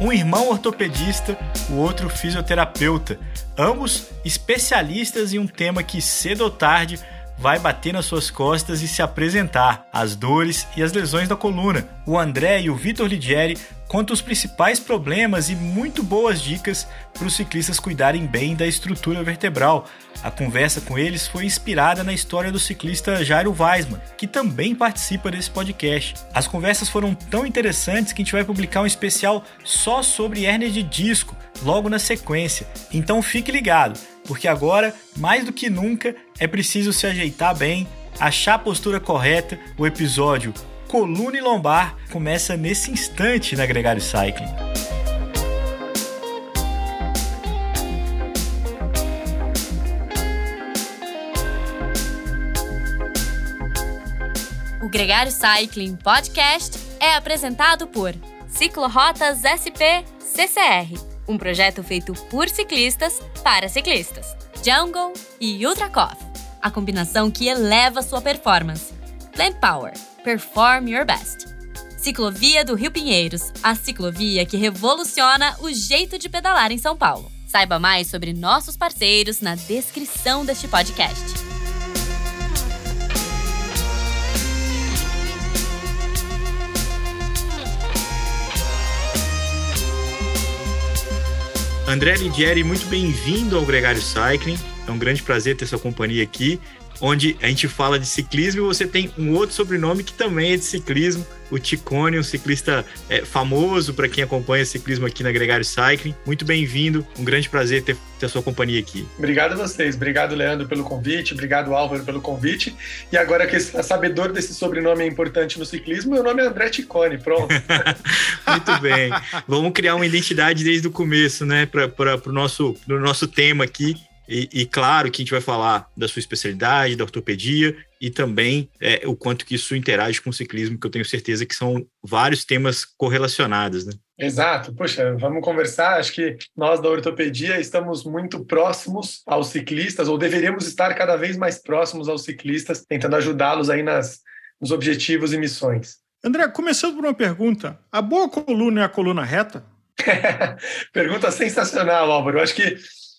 um irmão ortopedista, o outro fisioterapeuta, ambos especialistas em um tema que cedo ou tarde vai bater nas suas costas e se apresentar, as dores e as lesões da coluna. O André e o Vitor Ligieri contam os principais problemas e muito boas dicas para os ciclistas cuidarem bem da estrutura vertebral. A conversa com eles foi inspirada na história do ciclista Jairo Weisman, que também participa desse podcast. As conversas foram tão interessantes que a gente vai publicar um especial só sobre hernia de disco logo na sequência. Então fique ligado, porque agora, mais do que nunca, é preciso se ajeitar bem, achar a postura correta. O episódio Coluna e Lombar começa nesse instante na Gregário Cycling. O Gregário Cycling Podcast é apresentado por Ciclorotas SP CCR, um projeto feito por ciclistas para ciclistas. Jungle e Ultra Coffee, a combinação que eleva sua performance. Plant Power, perform your best. Ciclovia do Rio Pinheiros, a ciclovia que revoluciona o jeito de pedalar em São Paulo. Saiba mais sobre nossos parceiros na descrição deste podcast. André Ligieri, muito bem-vindo ao Gregário Cycling. É um grande prazer ter sua companhia aqui, onde a gente fala de ciclismo e você tem um outro sobrenome que também é de ciclismo, o Ticone, um ciclista é, famoso para quem acompanha ciclismo aqui na Gregário Cycling. Muito bem-vindo, um grande prazer ter, ter a sua companhia aqui. Obrigado a vocês, obrigado Leandro pelo convite, obrigado Álvaro pelo convite. E agora que a sabedor desse sobrenome é importante no ciclismo, meu nome é André Ticone, pronto. Muito bem, vamos criar uma identidade desde o começo, né, para o nosso, nosso tema aqui. E, e, claro que a gente vai falar da sua especialidade, da ortopedia e também é, o quanto que isso interage com o ciclismo, que eu tenho certeza que são vários temas correlacionados, né? Exato, poxa, vamos conversar. Acho que nós da ortopedia estamos muito próximos aos ciclistas, ou deveríamos estar cada vez mais próximos aos ciclistas, tentando ajudá-los aí nas, nos objetivos e missões. André, começando por uma pergunta: a boa coluna é a coluna reta? pergunta sensacional, Álvaro. Eu acho que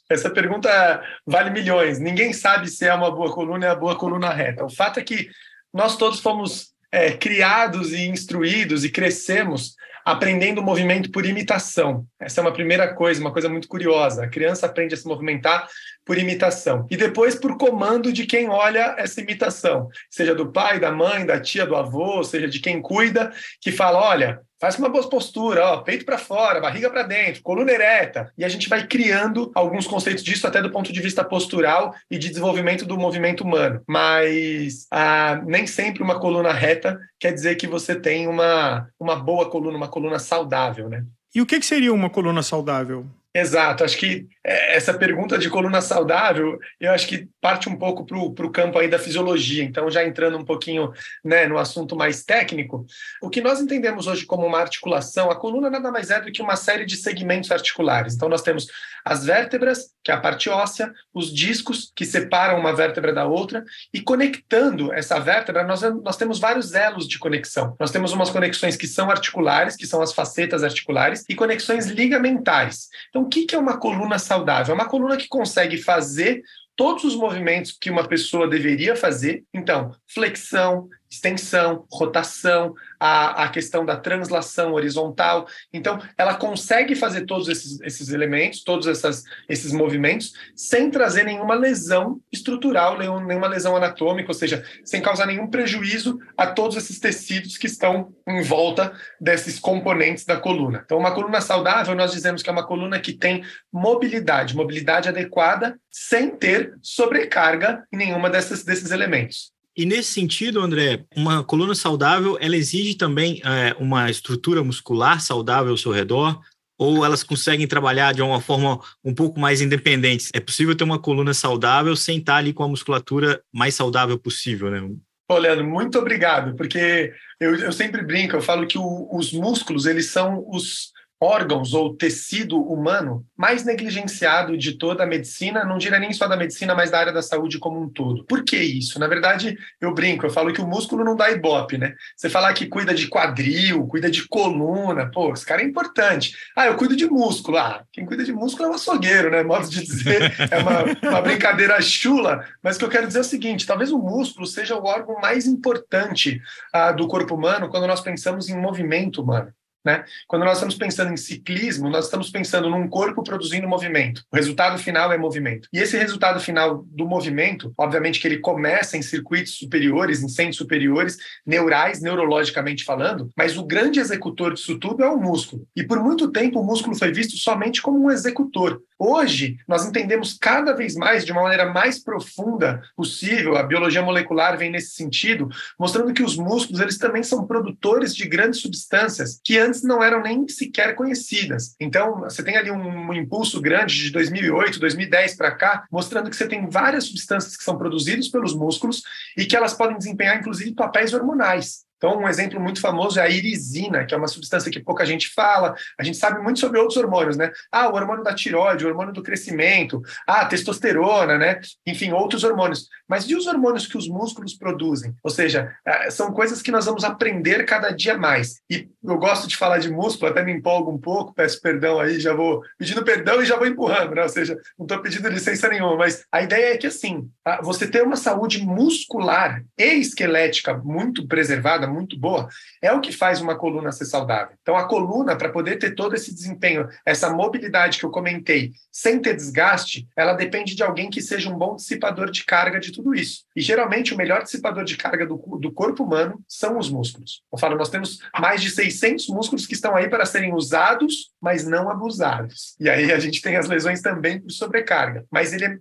essa pergunta vale milhões. Ninguém sabe se é uma boa coluna ou é uma boa coluna reta. O fato é que nós todos fomos é, criados e instruídos e crescemos aprendendo o movimento por imitação. Essa é uma primeira coisa, uma coisa muito curiosa. A criança aprende a se movimentar por imitação. E depois por comando de quem olha essa imitação, seja do pai, da mãe, da tia, do avô, seja de quem cuida, que fala: olha, Faz uma boa postura, ó, peito para fora, barriga para dentro, coluna ereta. E a gente vai criando alguns conceitos disso até do ponto de vista postural e de desenvolvimento do movimento humano. Mas ah, nem sempre uma coluna reta quer dizer que você tem uma, uma boa coluna, uma coluna saudável, né? E o que, que seria uma coluna saudável? Exato, acho que é, essa pergunta de coluna saudável, eu acho que parte um pouco para o campo aí da fisiologia. Então, já entrando um pouquinho né, no assunto mais técnico, o que nós entendemos hoje como uma articulação, a coluna nada mais é do que uma série de segmentos articulares. Então, nós temos as vértebras, que é a parte óssea, os discos que separam uma vértebra da outra, e conectando essa vértebra, nós, nós temos vários elos de conexão. Nós temos umas conexões que são articulares, que são as facetas articulares, e conexões ligamentares. Então, o que é uma coluna saudável? É uma coluna que consegue fazer todos os movimentos que uma pessoa deveria fazer. Então, flexão, extensão, rotação, a, a questão da translação horizontal. Então, ela consegue fazer todos esses, esses elementos, todos essas, esses movimentos, sem trazer nenhuma lesão estrutural, nenhuma lesão anatômica, ou seja, sem causar nenhum prejuízo a todos esses tecidos que estão em volta desses componentes da coluna. Então, uma coluna saudável, nós dizemos que é uma coluna que tem mobilidade, mobilidade adequada, sem ter sobrecarga em nenhuma dessas, desses elementos. E nesse sentido, André, uma coluna saudável, ela exige também é, uma estrutura muscular saudável ao seu redor, ou elas conseguem trabalhar de uma forma um pouco mais independente? É possível ter uma coluna saudável sem estar ali com a musculatura mais saudável possível, né? Ô, Leandro, muito obrigado, porque eu, eu sempre brinco, eu falo que o, os músculos, eles são os órgãos ou tecido humano mais negligenciado de toda a medicina, não diria nem só da medicina, mas da área da saúde como um todo. Por que isso? Na verdade, eu brinco, eu falo que o músculo não dá ibope, né? Você falar que cuida de quadril, cuida de coluna, pô, esse cara é importante. Ah, eu cuido de músculo. Ah, quem cuida de músculo é um açougueiro, né? Modo de dizer, é uma, uma brincadeira chula, mas o que eu quero dizer é o seguinte, talvez o músculo seja o órgão mais importante ah, do corpo humano quando nós pensamos em movimento humano. Né? Quando nós estamos pensando em ciclismo, nós estamos pensando num corpo produzindo movimento. O resultado final é movimento. E esse resultado final do movimento, obviamente que ele começa em circuitos superiores, em centros superiores, neurais, neurologicamente falando, mas o grande executor disso tudo é o músculo. E por muito tempo o músculo foi visto somente como um executor. Hoje, nós entendemos cada vez mais, de uma maneira mais profunda possível, a biologia molecular vem nesse sentido, mostrando que os músculos eles também são produtores de grandes substâncias que antes não eram nem sequer conhecidas. Então, você tem ali um, um impulso grande de 2008, 2010 para cá, mostrando que você tem várias substâncias que são produzidas pelos músculos e que elas podem desempenhar, inclusive, papéis hormonais. Então, um exemplo muito famoso é a irisina, que é uma substância que pouca gente fala. A gente sabe muito sobre outros hormônios, né? Ah, o hormônio da tireoide, o hormônio do crescimento, ah, a testosterona, né? Enfim, outros hormônios. Mas e os hormônios que os músculos produzem? Ou seja, é, são coisas que nós vamos aprender cada dia mais. E eu gosto de falar de músculo, até me empolgo um pouco, peço perdão aí, já vou pedindo perdão e já vou empurrando, né? Ou seja, não estou pedindo licença nenhuma, mas a ideia é que, assim, você ter uma saúde muscular e esquelética muito preservada, muito boa, é o que faz uma coluna ser saudável. Então, a coluna, para poder ter todo esse desempenho, essa mobilidade que eu comentei, sem ter desgaste, ela depende de alguém que seja um bom dissipador de carga de tudo isso. E geralmente, o melhor dissipador de carga do, do corpo humano são os músculos. Eu falo, nós temos mais de 600 músculos que estão aí para serem usados, mas não abusados. E aí a gente tem as lesões também por sobrecarga. Mas ele é,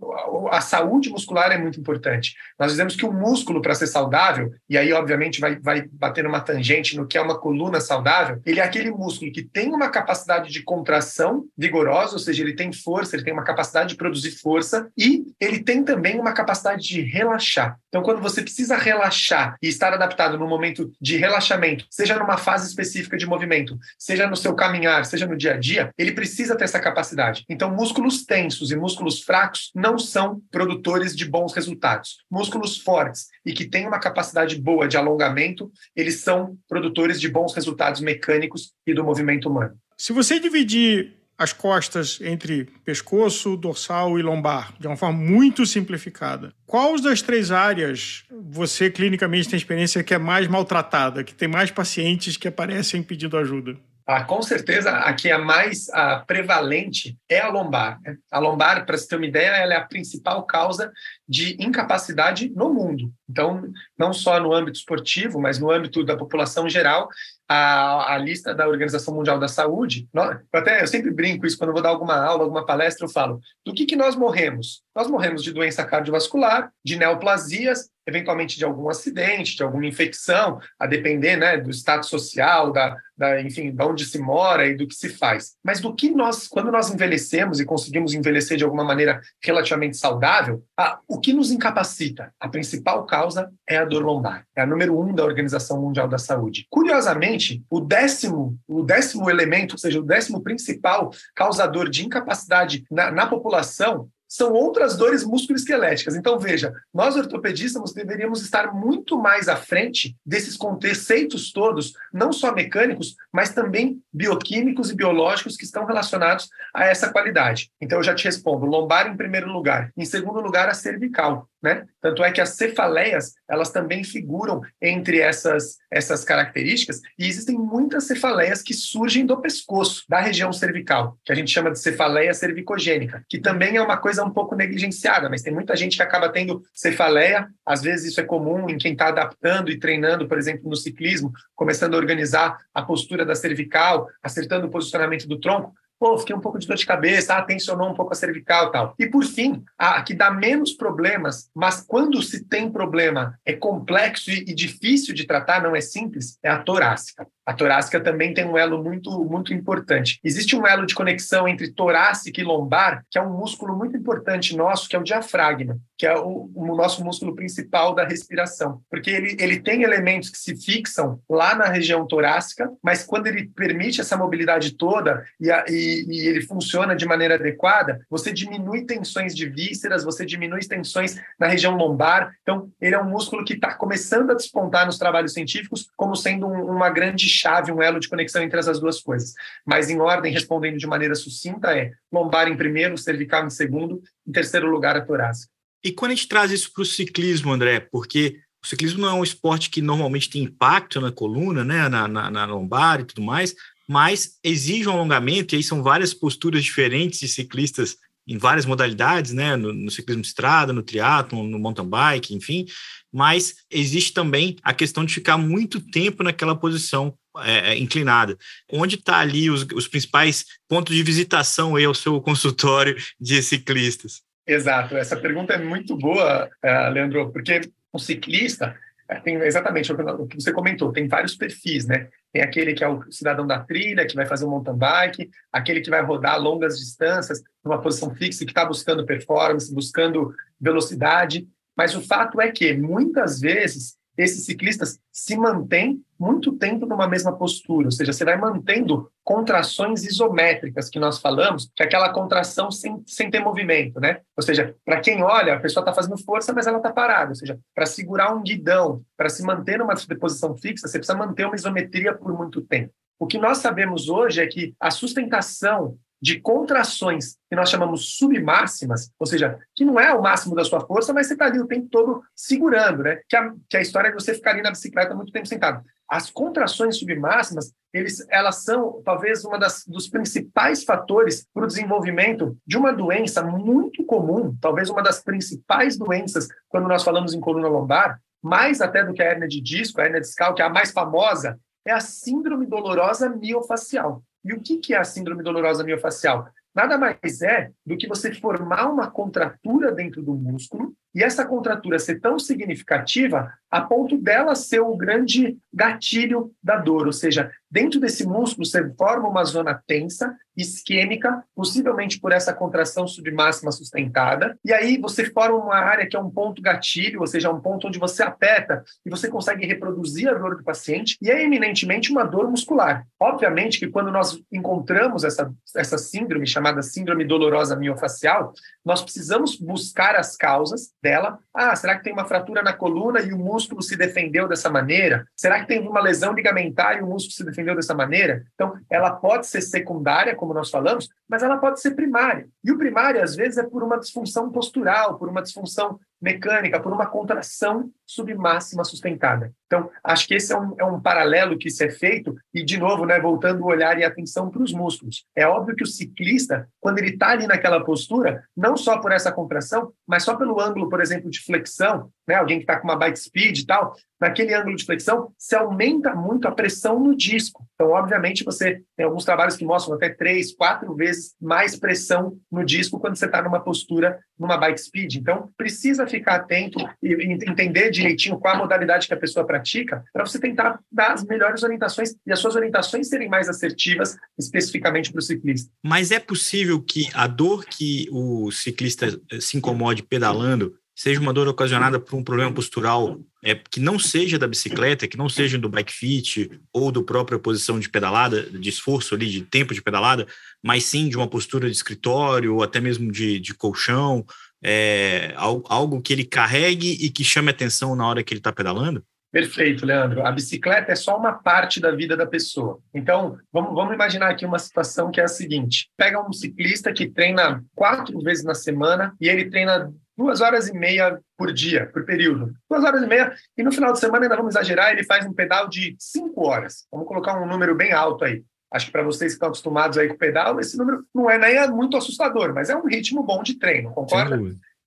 a saúde muscular é muito importante. Nós dizemos que o músculo, para ser saudável, e aí, obviamente, vai, vai bater numa tangente no que é uma coluna saudável, ele é aquele músculo que tem uma capacidade de contração vigorosa, ou seja, ele tem força, ele tem uma capacidade de produzir força e ele tem também uma capacidade de relaxar. Então, quando você precisa relaxar e estar adaptado no momento de relaxamento, seja numa fase específica de movimento, seja no seu caminhar, seja no dia a dia, ele precisa ter essa capacidade. Então, músculos tensos e músculos fracos não são produtores de bons resultados. Músculos fortes e que têm uma capacidade boa de alongamento, eles são produtores de bons resultados mecânicos e do movimento humano. Se você dividir as costas entre pescoço, dorsal e lombar, de uma forma muito simplificada. Qual das três áreas você clinicamente tem experiência que é mais maltratada, que tem mais pacientes que aparecem pedindo ajuda? Ah, com certeza, a que é mais a prevalente é a lombar. Né? A lombar, para você ter uma ideia, ela é a principal causa de incapacidade no mundo. Então, não só no âmbito esportivo, mas no âmbito da população geral, a, a lista da Organização Mundial da Saúde, nós, até eu sempre brinco isso quando vou dar alguma aula, alguma palestra, eu falo, do que, que nós morremos? Nós morremos de doença cardiovascular, de neoplasias, eventualmente de algum acidente, de alguma infecção, a depender né, do status social, da, da, enfim, de onde se mora e do que se faz. Mas do que nós, quando nós envelhecemos e conseguimos envelhecer de alguma maneira relativamente saudável, a, o que nos incapacita? A principal causa é a dor lombar. É a número um da Organização Mundial da Saúde. Curiosamente, o décimo, o décimo elemento, ou seja, o décimo principal causador de incapacidade na, na população são outras dores musculoesqueléticas. Então, veja, nós ortopedistas deveríamos estar muito mais à frente desses conceitos todos, não só mecânicos, mas também bioquímicos e biológicos que estão relacionados a essa qualidade. Então, eu já te respondo: lombar em primeiro lugar. Em segundo lugar, a cervical. Né? Tanto é que as cefaleias, elas também figuram entre essas, essas características, e existem muitas cefaleias que surgem do pescoço, da região cervical, que a gente chama de cefaleia cervicogênica, que também é uma coisa um pouco negligenciada, mas tem muita gente que acaba tendo cefaleia, às vezes isso é comum em quem está adaptando e treinando, por exemplo, no ciclismo, começando a organizar a postura da cervical, acertando o posicionamento do tronco, pô, fiquei um pouco de dor de cabeça, ah, tensionou um pouco a cervical e tal. E por fim, a que dá menos problemas, mas quando se tem problema é complexo e, e difícil de tratar, não é simples, é a torácica. A torácica também tem um elo muito, muito importante. Existe um elo de conexão entre torácica e lombar, que é um músculo muito importante nosso, que é o diafragma, que é o, o nosso músculo principal da respiração. Porque ele, ele tem elementos que se fixam lá na região torácica, mas quando ele permite essa mobilidade toda e, a, e, e ele funciona de maneira adequada, você diminui tensões de vísceras, você diminui tensões na região lombar. Então, ele é um músculo que está começando a despontar nos trabalhos científicos como sendo um, uma grande chave, um elo de conexão entre essas duas coisas. Mas em ordem, respondendo de maneira sucinta, é lombar em primeiro, cervical em segundo, em terceiro lugar a torácica. E quando a gente traz isso para o ciclismo, André, porque o ciclismo não é um esporte que normalmente tem impacto na coluna, né, na, na, na lombar e tudo mais, mas exige um alongamento, e aí são várias posturas diferentes de ciclistas em várias modalidades, né, no, no ciclismo de estrada, no triatlo, no mountain bike, enfim, mas existe também a questão de ficar muito tempo naquela posição é, é inclinada. Onde está ali os, os, principais pontos de visitação aí ao seu consultório de ciclistas? Exato, essa pergunta é muito boa, uh, Leandro, porque o ciclista é, tem exatamente o que você comentou, tem vários perfis, né? Tem aquele que é o cidadão da trilha, que vai fazer um mountain bike, aquele que vai rodar longas distâncias numa posição fixa, que está buscando performance, buscando velocidade. Mas o fato é que, muitas vezes, esses ciclistas se mantêm muito tempo numa mesma postura, ou seja, você vai mantendo contrações isométricas que nós falamos, que é aquela contração sem, sem ter movimento, né? Ou seja, para quem olha, a pessoa está fazendo força, mas ela está parada, ou seja, para segurar um guidão, para se manter numa posição fixa, você precisa manter uma isometria por muito tempo. O que nós sabemos hoje é que a sustentação de contrações que nós chamamos submáximas, ou seja, que não é o máximo da sua força, mas você está ali o tempo todo segurando, né? Que a, que a história é de você ficar ali na bicicleta muito tempo sentado. As contrações submáximas, eles, elas são talvez uma das, dos principais fatores para o desenvolvimento de uma doença muito comum, talvez uma das principais doenças quando nós falamos em coluna lombar, mais até do que a hernia de disco, a hernia discal, que é a mais famosa, é a síndrome dolorosa miofacial. E o que é a síndrome dolorosa miofacial? Nada mais é do que você formar uma contratura dentro do músculo e essa contratura ser tão significativa a ponto dela ser o grande gatilho da dor, ou seja, dentro desse músculo você forma uma zona tensa, isquêmica, possivelmente por essa contração submáxima sustentada, e aí você forma uma área que é um ponto gatilho, ou seja, um ponto onde você aperta e você consegue reproduzir a dor do paciente, e é eminentemente uma dor muscular. Obviamente que quando nós encontramos essa, essa síndrome chamada síndrome dolorosa miofacial, nós precisamos buscar as causas dela. Ah, será que tem uma fratura na coluna e o músculo se defendeu dessa maneira? Será que tem uma lesão ligamentar e o músculo se defendeu dessa maneira? Então, ela pode ser secundária, como nós falamos, mas ela pode ser primária. E o primário, às vezes, é por uma disfunção postural, por uma disfunção mecânica, por uma contração submáxima sustentada. Então, acho que esse é um, é um paralelo que se é feito, e, de novo, né, voltando o olhar e atenção para os músculos. É óbvio que o ciclista, quando ele está ali naquela postura, não só por essa contração, mas só pelo ângulo, por exemplo, de flexão, né, alguém que está com uma bike speed e tal, naquele ângulo de flexão, se aumenta muito a pressão no disco. Então, obviamente, você tem alguns trabalhos que mostram até três, quatro vezes mais pressão no disco quando você está numa postura, numa bike speed. Então, precisa ficar atento e entender direitinho qual a modalidade que a pessoa pratica para você tentar dar as melhores orientações e as suas orientações serem mais assertivas especificamente para o ciclista. Mas é possível que a dor que o ciclista se incomode pedalando seja uma dor ocasionada por um problema postural é, que não seja da bicicleta, que não seja do bike fit ou do própria posição de pedalada, de esforço ali, de tempo de pedalada, mas sim de uma postura de escritório ou até mesmo de, de colchão, é, algo que ele carregue e que chame atenção na hora que ele está pedalando? Perfeito, Leandro. A bicicleta é só uma parte da vida da pessoa. Então, vamos, vamos imaginar aqui uma situação que é a seguinte: pega um ciclista que treina quatro vezes na semana e ele treina duas horas e meia por dia, por período. Duas horas e meia, e no final de semana, ainda vamos exagerar, ele faz um pedal de cinco horas. Vamos colocar um número bem alto aí. Acho que para vocês que estão acostumados aí com o pedal, esse número não é nem é muito assustador, mas é um ritmo bom de treino, concorda?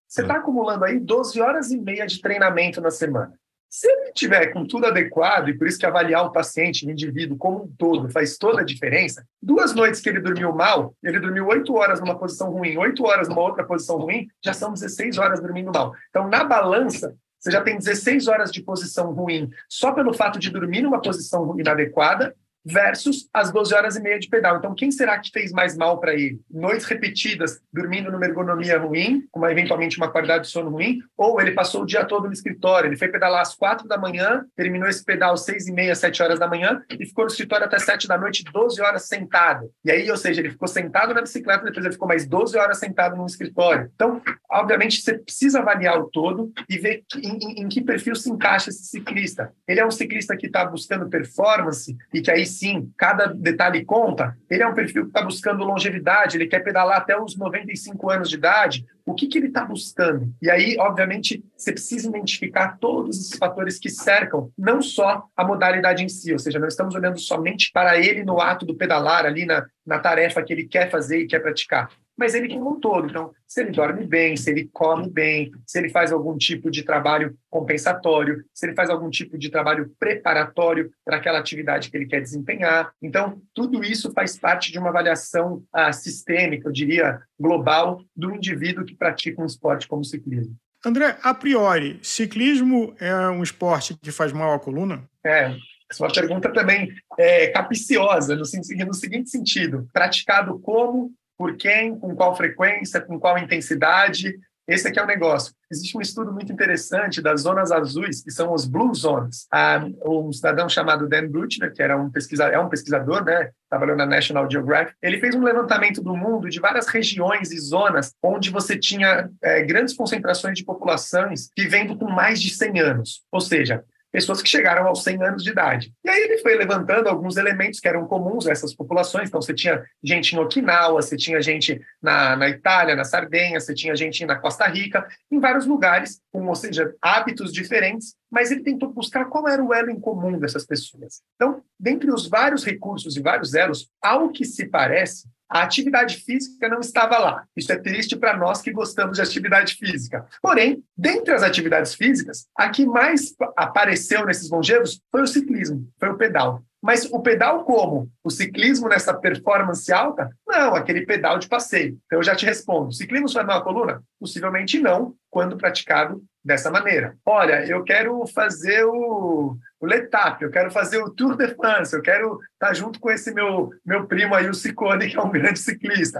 Você está acumulando aí 12 horas e meia de treinamento na semana. Se ele tiver com tudo adequado, e por isso que avaliar o paciente, o indivíduo como um todo, faz toda a diferença, duas noites que ele dormiu mal, ele dormiu oito horas numa posição ruim, oito horas numa outra posição ruim, já são 16 horas dormindo mal. Então, na balança, você já tem 16 horas de posição ruim só pelo fato de dormir numa posição inadequada versus as 12 horas e meia de pedal. Então, quem será que fez mais mal para ele? Noites repetidas, dormindo numa ergonomia ruim, com uma, eventualmente uma qualidade de sono ruim, ou ele passou o dia todo no escritório, ele foi pedalar às quatro da manhã, terminou esse pedal às seis e meia, sete horas da manhã, e ficou no escritório até sete da noite, 12 horas sentado. E aí, ou seja, ele ficou sentado na bicicleta, depois ele ficou mais 12 horas sentado no escritório. Então, obviamente, você precisa avaliar o todo e ver em, em, em que perfil se encaixa esse ciclista. Ele é um ciclista que está buscando performance e que aí sim, cada detalhe conta. Ele é um perfil que está buscando longevidade, ele quer pedalar até os 95 anos de idade. O que, que ele está buscando? E aí, obviamente, você precisa identificar todos esses fatores que cercam não só a modalidade em si, ou seja, não estamos olhando somente para ele no ato do pedalar, ali na, na tarefa que ele quer fazer e quer praticar mas ele como um todo. Então, se ele dorme bem, se ele come bem, se ele faz algum tipo de trabalho compensatório, se ele faz algum tipo de trabalho preparatório para aquela atividade que ele quer desempenhar. Então, tudo isso faz parte de uma avaliação ah, sistêmica, eu diria, global, do indivíduo que pratica um esporte como o ciclismo. André, a priori, ciclismo é um esporte que faz mal à coluna? É, essa é uma pergunta também é, capiciosa, no, no seguinte sentido: praticado como por quem, com qual frequência, com qual intensidade. Esse aqui é o negócio. Existe um estudo muito interessante das zonas azuis, que são os blue zones. Ah, um cidadão chamado Dan Brutner, que era um pesquisador, é um pesquisador, né, trabalhou na National Geographic, ele fez um levantamento do mundo de várias regiões e zonas onde você tinha é, grandes concentrações de populações vivendo com mais de 100 anos. Ou seja, pessoas que chegaram aos 100 anos de idade. E aí ele foi levantando alguns elementos que eram comuns a essas populações. Então, você tinha gente em Okinawa, você tinha gente na, na Itália, na Sardenha, você tinha gente na Costa Rica, em vários lugares, com, ou seja, hábitos diferentes, mas ele tentou buscar qual era o elo em comum dessas pessoas. Então, dentre os vários recursos e vários elos, ao que se parece, a atividade física não estava lá. Isso é triste para nós que gostamos de atividade física. Porém, dentre as atividades físicas, a que mais apareceu nesses longevos foi o ciclismo, foi o pedal. Mas o pedal como? O ciclismo nessa performance alta? Não, aquele pedal de passeio. Então eu já te respondo. Ciclismo faz mal à coluna? Possivelmente não, quando praticado dessa maneira. Olha, eu quero fazer o, o Letap, eu quero fazer o Tour de France, eu quero estar junto com esse meu, meu primo aí, o Ciccone, que é um grande ciclista.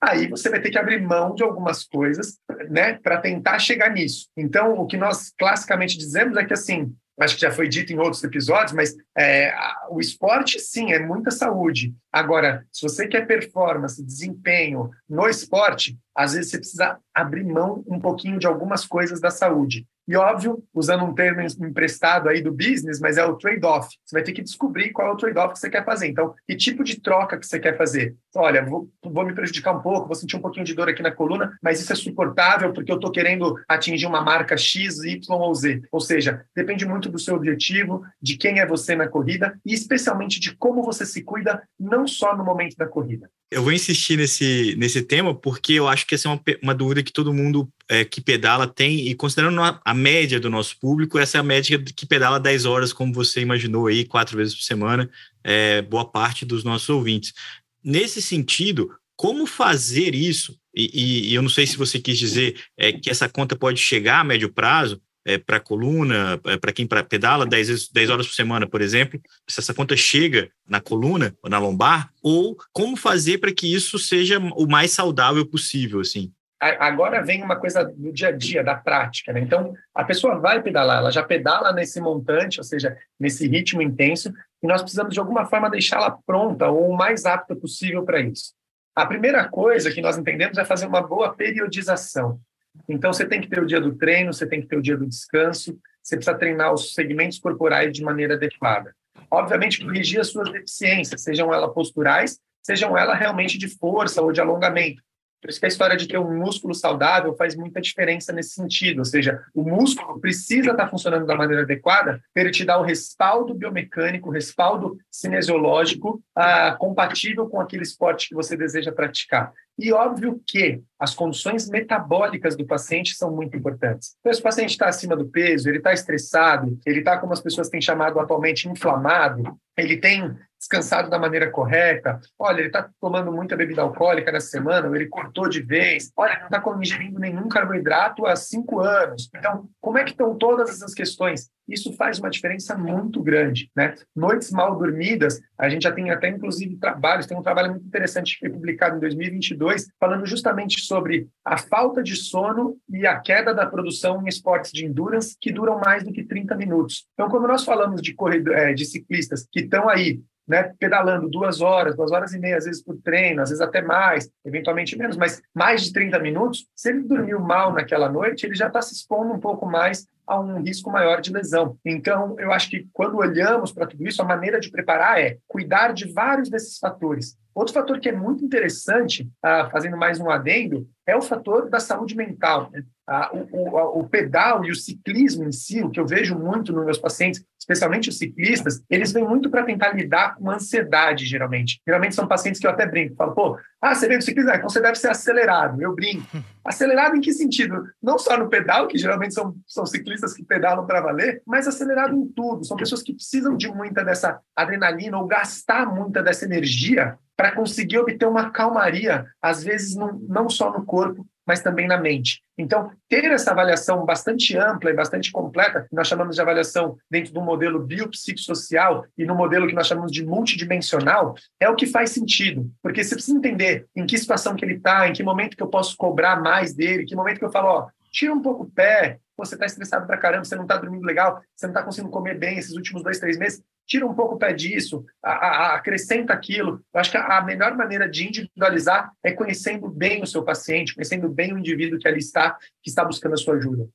Aí você vai ter que abrir mão de algumas coisas, né, para tentar chegar nisso. Então, o que nós classicamente dizemos é que assim, acho que já foi dito em outros episódios, mas é, o esporte, sim, é muita saúde. Agora, se você quer performance, desempenho no esporte, às vezes você precisa abrir mão um pouquinho de algumas coisas da saúde. E óbvio, usando um termo emprestado aí do business, mas é o trade-off. Você vai ter que descobrir qual é o trade-off que você quer fazer. Então, que tipo de troca que você quer fazer? Olha, vou, vou me prejudicar um pouco, vou sentir um pouquinho de dor aqui na coluna, mas isso é suportável porque eu estou querendo atingir uma marca X, Y ou Z. Ou seja, depende muito do seu objetivo, de quem é você na corrida e especialmente de como você se cuida, não só no momento da corrida. Eu vou insistir nesse, nesse tema porque eu acho que essa é uma, uma dúvida que todo mundo é, que pedala tem, e considerando a, média do nosso público, essa é a média que pedala 10 horas, como você imaginou aí, quatro vezes por semana, é, boa parte dos nossos ouvintes. Nesse sentido, como fazer isso? E, e, eu não sei se você quis dizer é, que essa conta pode chegar a médio prazo, é, para coluna, é, para quem pra, pedala 10, 10 horas por semana, por exemplo, se essa conta chega na coluna ou na lombar, ou como fazer para que isso seja o mais saudável possível, assim? Agora vem uma coisa do dia a dia, da prática. Né? Então, a pessoa vai pedalar, ela já pedala nesse montante, ou seja, nesse ritmo intenso, e nós precisamos de alguma forma deixá-la pronta ou o mais apta possível para isso. A primeira coisa que nós entendemos é fazer uma boa periodização. Então, você tem que ter o dia do treino, você tem que ter o dia do descanso, você precisa treinar os segmentos corporais de maneira adequada. Obviamente, corrigir as suas deficiências, sejam elas posturais, sejam elas realmente de força ou de alongamento. Por isso que a história de ter um músculo saudável faz muita diferença nesse sentido. Ou seja, o músculo precisa estar funcionando da maneira adequada para ele te dar o respaldo biomecânico, o respaldo cinesiológico ah, compatível com aquele esporte que você deseja praticar. E óbvio que as condições metabólicas do paciente são muito importantes. Então, se o paciente está acima do peso, ele está estressado, ele está, como as pessoas têm chamado atualmente, inflamado, ele tem descansado da maneira correta. Olha, ele está tomando muita bebida alcoólica nessa semana, ou ele cortou de vez. Olha, não está ingerindo nenhum carboidrato há cinco anos. Então, como é que estão todas essas questões? Isso faz uma diferença muito grande, né? Noites mal dormidas, a gente já tem até inclusive trabalhos, tem um trabalho muito interessante que foi publicado em 2022, falando justamente sobre a falta de sono e a queda da produção em esportes de endurance que duram mais do que 30 minutos. Então, quando nós falamos de corredor, é, de ciclistas que estão aí né, pedalando duas horas, duas horas e meia, às vezes por treino, às vezes até mais, eventualmente menos, mas mais de 30 minutos, se ele dormiu mal naquela noite, ele já está se expondo um pouco mais a um risco maior de lesão. Então, eu acho que quando olhamos para tudo isso, a maneira de preparar é cuidar de vários desses fatores. Outro fator que é muito interessante, ah, fazendo mais um adendo, é o fator da saúde mental. Né? Ah, o, o, o, pedal e o ciclismo em si, o que eu vejo muito nos meus pacientes, especialmente os ciclistas, eles vêm muito para tentar lidar com ansiedade, geralmente. Geralmente são pacientes que eu até brinco, falo, pô, ah, você veio do ciclismo, ah, então você deve ser acelerado. Eu brinco. Acelerado em que sentido? Não só no pedal, que geralmente são, são ciclistas que pedalam para valer, mas acelerado em tudo. São pessoas que precisam de muita dessa adrenalina ou gastar muita dessa energia para conseguir obter uma calmaria, às vezes não, não só no corpo, mas também na mente. Então, ter essa avaliação bastante ampla e bastante completa, que nós chamamos de avaliação dentro do modelo biopsicossocial e no modelo que nós chamamos de multidimensional, é o que faz sentido. Porque você precisa entender em que situação que ele está, em que momento que eu posso cobrar mais dele, em que momento que eu falo, ó, tira um pouco o pé, você está estressado pra caramba, você não está dormindo legal, você não está conseguindo comer bem esses últimos dois, três meses, tira um pouco o pé disso, a, a, acrescenta aquilo. Eu acho que a, a melhor maneira de individualizar é conhecendo bem o seu paciente, conhecendo bem o indivíduo que ali está, que está buscando a sua ajuda.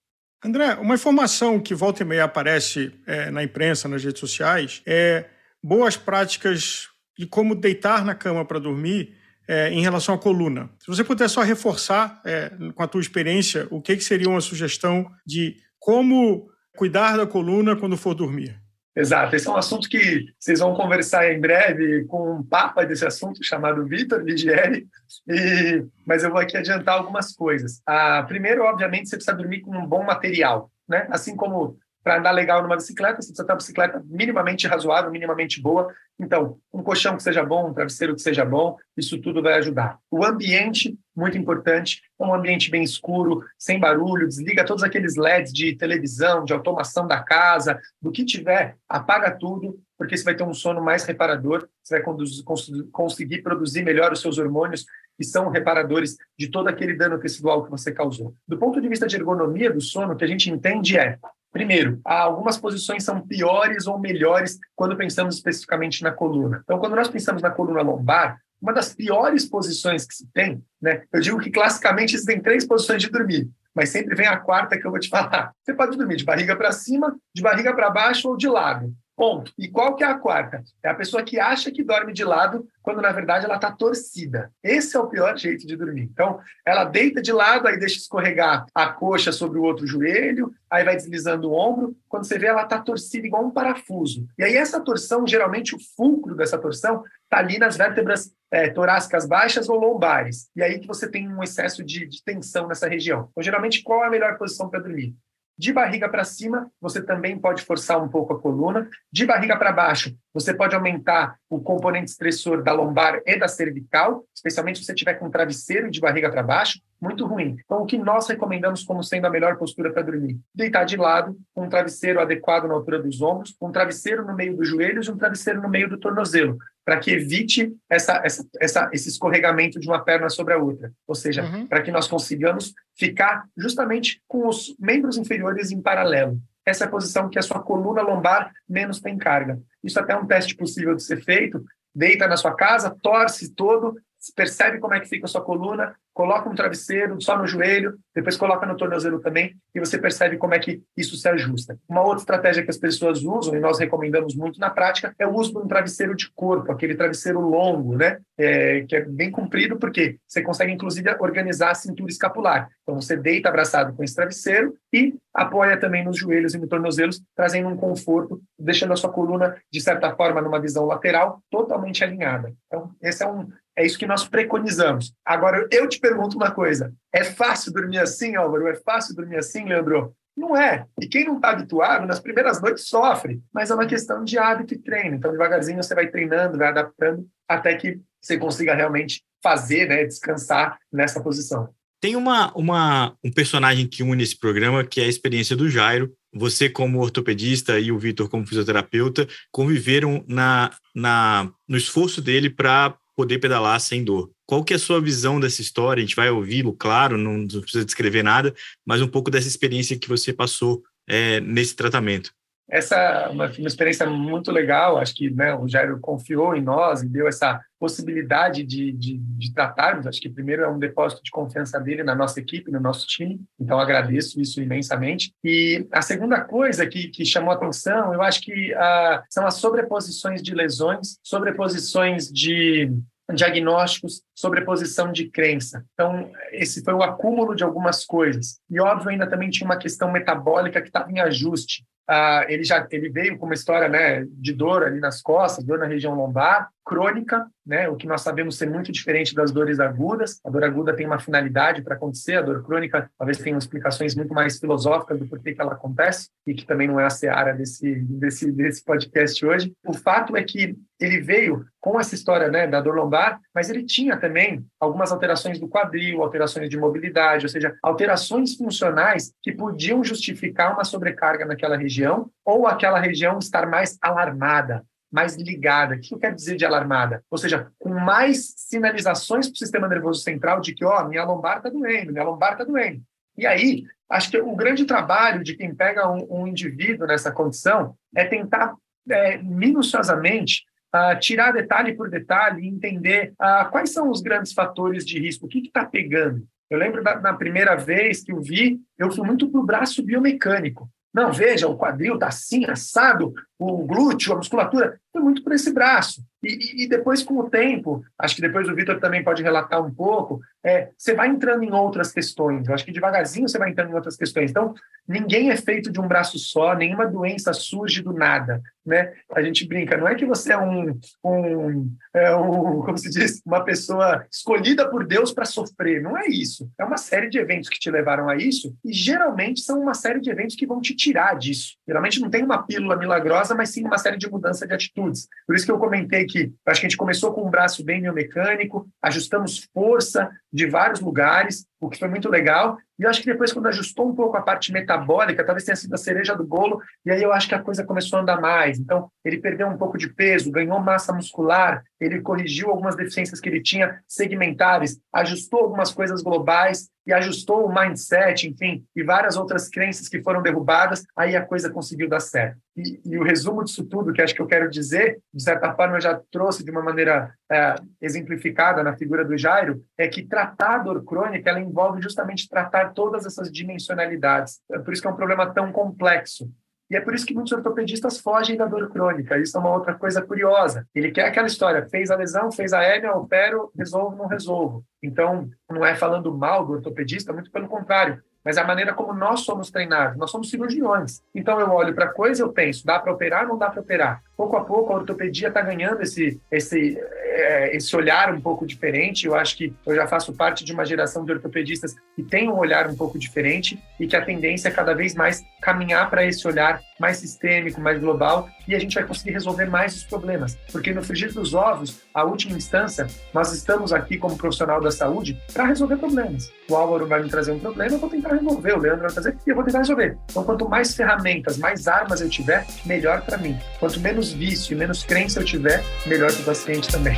André, uma informação que volta e meia aparece é, na imprensa, nas redes sociais, é boas práticas de como deitar na cama para dormir é, em relação à coluna. Se você puder só reforçar é, com a tua experiência, o que, que seria uma sugestão de como cuidar da coluna quando for dormir? Exato, esse é um assunto que vocês vão conversar em breve com um papa desse assunto chamado Vitor Ligieri, e... mas eu vou aqui adiantar algumas coisas. Ah, primeiro, obviamente, você precisa dormir com um bom material, né? Assim como para andar legal numa bicicleta, você precisa ter uma bicicleta minimamente razoável, minimamente boa. Então, um colchão que seja bom, um travesseiro que seja bom, isso tudo vai ajudar. O ambiente, muito importante, é um ambiente bem escuro, sem barulho, desliga todos aqueles LEDs de televisão, de automação da casa, do que tiver, apaga tudo, porque você vai ter um sono mais reparador, você vai conduzir, conseguir produzir melhor os seus hormônios, que são reparadores de todo aquele dano tecidual que você causou. Do ponto de vista de ergonomia do sono, o que a gente entende é Primeiro, algumas posições são piores ou melhores quando pensamos especificamente na coluna. Então, quando nós pensamos na coluna lombar, uma das piores posições que se tem, né? Eu digo que classicamente existem três posições de dormir, mas sempre vem a quarta que eu vou te falar. Você pode dormir de barriga para cima, de barriga para baixo ou de lado. Ponto. E qual que é a quarta? É a pessoa que acha que dorme de lado, quando na verdade ela está torcida. Esse é o pior jeito de dormir. Então, ela deita de lado, aí deixa escorregar a coxa sobre o outro joelho, aí vai deslizando o ombro. Quando você vê, ela está torcida igual um parafuso. E aí, essa torção, geralmente, o fulcro dessa torção está ali nas vértebras é, torácicas baixas ou lombares. E aí que você tem um excesso de, de tensão nessa região. Então, geralmente, qual é a melhor posição para dormir? De barriga para cima, você também pode forçar um pouco a coluna. De barriga para baixo, você pode aumentar o componente estressor da lombar e da cervical, especialmente se você tiver com travesseiro de barriga para baixo, muito ruim. Então, o que nós recomendamos como sendo a melhor postura para dormir? Deitar de lado, um travesseiro adequado na altura dos ombros, um travesseiro no meio dos joelhos e um travesseiro no meio do tornozelo, para que evite essa, essa, essa, esse escorregamento de uma perna sobre a outra. Ou seja, uhum. para que nós consigamos ficar justamente com os membros inferiores em paralelo essa é a posição que a sua coluna lombar menos tem carga. Isso até é um teste possível de ser feito. Deita na sua casa, torce todo, percebe como é que fica a sua coluna, coloca um travesseiro só no joelho, depois coloca no tornozelo também, e você percebe como é que isso se ajusta. Uma outra estratégia que as pessoas usam, e nós recomendamos muito na prática, é o uso de um travesseiro de corpo, aquele travesseiro longo, né? É, que é bem comprido, porque você consegue, inclusive, organizar a cintura escapular. Então, você deita abraçado com esse travesseiro e apoia também nos joelhos e nos tornozelos, trazendo um conforto, deixando a sua coluna, de certa forma, numa visão lateral, totalmente alinhada. Então, esse é um, é isso que nós preconizamos. Agora, eu te pergunto uma coisa: é fácil dormir assim, Álvaro? É fácil dormir assim, Leandro? Não é. E quem não está habituado, nas primeiras noites sofre, mas é uma questão de hábito e treino. Então, devagarzinho, você vai treinando, vai adaptando, até que você consiga realmente fazer, né, descansar nessa posição. Tem uma, uma, um personagem que une esse programa, que é a experiência do Jairo. Você, como ortopedista, e o Vitor, como fisioterapeuta, conviveram na, na, no esforço dele para poder pedalar sem dor. Qual que é a sua visão dessa história? A gente vai ouvi-lo, claro, não precisa descrever nada, mas um pouco dessa experiência que você passou é, nesse tratamento. Essa é uma, uma experiência muito legal, acho que né, o Jairo confiou em nós e deu essa possibilidade de, de, de, tratarmos. Acho que primeiro é um depósito de confiança dele na nossa equipe, no nosso time, então agradeço isso imensamente. E a segunda coisa que, que chamou atenção, eu acho que uh, são as sobreposições de lesões, sobreposições de diagnósticos, sobreposição de crença. Então, esse foi o acúmulo de algumas coisas. E, óbvio, ainda também tinha uma questão metabólica que estava em ajuste. Uh, ele já ele veio com uma história né, de dor ali nas costas, dor na região lombar, crônica, né, o que nós sabemos ser muito diferente das dores agudas. A dor aguda tem uma finalidade para acontecer, a dor crônica talvez tenha explicações muito mais filosóficas do porquê que ela acontece, e que também não é a seara desse, desse, desse podcast hoje. O fato é que ele veio com essa história né, da dor lombar, mas ele tinha também algumas alterações do quadril, alterações de mobilidade, ou seja, alterações funcionais que podiam justificar uma sobrecarga naquela região ou aquela região estar mais alarmada, mais ligada. O que eu quero dizer de alarmada? Ou seja, com mais sinalizações para o sistema nervoso central de que, ó, minha lombar está doendo, minha lombar está doendo. E aí, acho que o grande trabalho de quem pega um, um indivíduo nessa condição é tentar é, minuciosamente uh, tirar detalhe por detalhe e entender uh, quais são os grandes fatores de risco, o que está pegando. Eu lembro da, na primeira vez que eu vi, eu fui muito para o braço biomecânico. Não, veja, o quadril está assim, assado, o glúteo, a musculatura, foi muito por esse braço. E, e, depois, com o tempo, acho que depois o Vitor também pode relatar um pouco, é, você vai entrando em outras questões. Eu acho que devagarzinho você vai entrando em outras questões. Então, ninguém é feito de um braço só, nenhuma doença surge do nada. Né? A gente brinca, não é que você é um, um, é um como se diz, uma pessoa escolhida por Deus para sofrer. Não é isso. É uma série de eventos que te levaram a isso, e geralmente são uma série de eventos que vão te tirar disso. Geralmente não tem uma pílula milagrosa, mas sim uma série de mudança de atitudes. Por isso que eu comentei que acho que a gente começou com um braço bem biomecânico, ajustamos força de vários lugares, o que foi muito legal. E eu acho que depois, quando ajustou um pouco a parte metabólica, talvez tenha sido a cereja do bolo, e aí eu acho que a coisa começou a andar mais. Então, ele perdeu um pouco de peso, ganhou massa muscular, ele corrigiu algumas deficiências que ele tinha segmentares, ajustou algumas coisas globais e ajustou o mindset, enfim, e várias outras crenças que foram derrubadas, aí a coisa conseguiu dar certo. E, e o resumo disso tudo, que acho que eu quero dizer, de certa forma eu já trouxe de uma maneira é, exemplificada na figura do Jairo, é que tratar a dor crônica, ela envolve justamente tratar todas essas dimensionalidades. É por isso que é um problema tão complexo. E é por isso que muitos ortopedistas fogem da dor crônica. Isso é uma outra coisa curiosa. Ele quer aquela história: fez a lesão, fez a hérnia, opero, resolvo, não resolvo. Então, não é falando mal do ortopedista, muito pelo contrário mas a maneira como nós somos treinados. Nós somos cirurgiões. Então eu olho para a coisa, eu penso, dá para operar, não dá para operar. Pouco a pouco a ortopedia está ganhando esse esse é, esse olhar um pouco diferente. Eu acho que eu já faço parte de uma geração de ortopedistas que tem um olhar um pouco diferente e que a tendência é cada vez mais caminhar para esse olhar mais sistêmico, mais global, e a gente vai conseguir resolver mais os problemas. Porque no frigir dos ovos, a última instância, nós estamos aqui como profissional da saúde para resolver problemas. O Álvaro vai me trazer um problema, eu vou tentar resolver, o Leandro vai trazer e eu vou tentar resolver. Então, quanto mais ferramentas, mais armas eu tiver, melhor para mim. Quanto menos vício, menos crença eu tiver, melhor para o paciente também.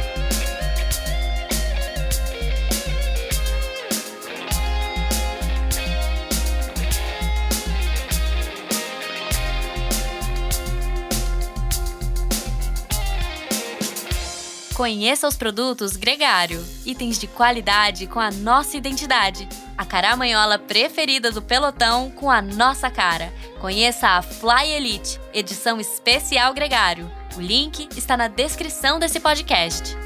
Conheça os produtos Gregário, itens de qualidade com a nossa identidade. A caramanhola preferida do pelotão com a nossa cara. Conheça a Fly Elite, edição especial Gregário. O link está na descrição desse podcast.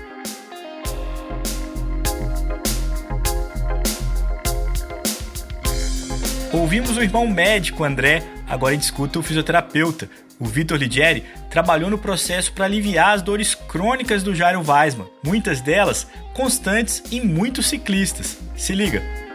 Ouvimos o irmão médico André, agora discuta o fisioterapeuta, o Vitor Ligieri trabalhou no processo para aliviar as dores crônicas do Jairo Weisman, muitas delas constantes em muitos ciclistas. Se liga!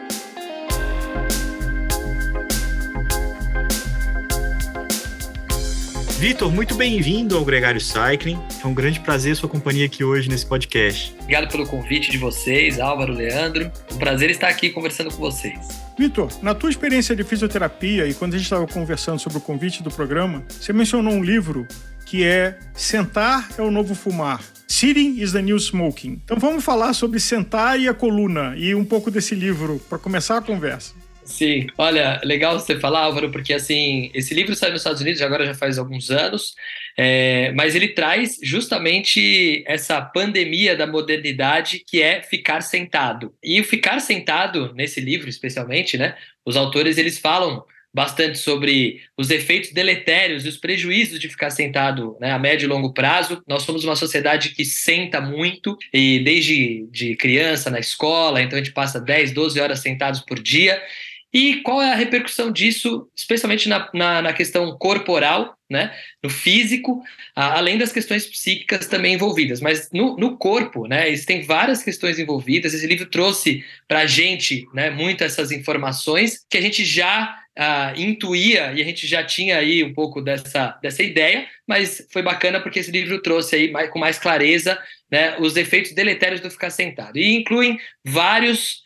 Vitor, muito bem-vindo ao Gregário Cycling. É um grande prazer sua companhia aqui hoje nesse podcast. Obrigado pelo convite de vocês, Álvaro, Leandro. Um prazer estar aqui conversando com vocês. Vitor, na tua experiência de fisioterapia e quando a gente estava conversando sobre o convite do programa, você mencionou um livro que é Sentar é o Novo Fumar. Sitting is the New Smoking. Então vamos falar sobre sentar e a coluna e um pouco desse livro para começar a conversa. Sim, olha, legal você falar, Álvaro, porque assim, esse livro saiu nos Estados Unidos agora já faz alguns anos, é, mas ele traz justamente essa pandemia da modernidade que é ficar sentado. E o ficar sentado, nesse livro especialmente, né, os autores eles falam bastante sobre os efeitos deletérios e os prejuízos de ficar sentado né, a médio e longo prazo. Nós somos uma sociedade que senta muito, e desde de criança na escola, então a gente passa 10, 12 horas sentados por dia. E qual é a repercussão disso, especialmente na, na, na questão corporal, né, no físico, além das questões psíquicas também envolvidas. Mas no, no corpo, né, existem várias questões envolvidas. Esse livro trouxe para a gente né, muito essas informações que a gente já uh, intuía e a gente já tinha aí um pouco dessa, dessa ideia, mas foi bacana porque esse livro trouxe aí mais, com mais clareza né, os efeitos deletérios do ficar sentado. E incluem vários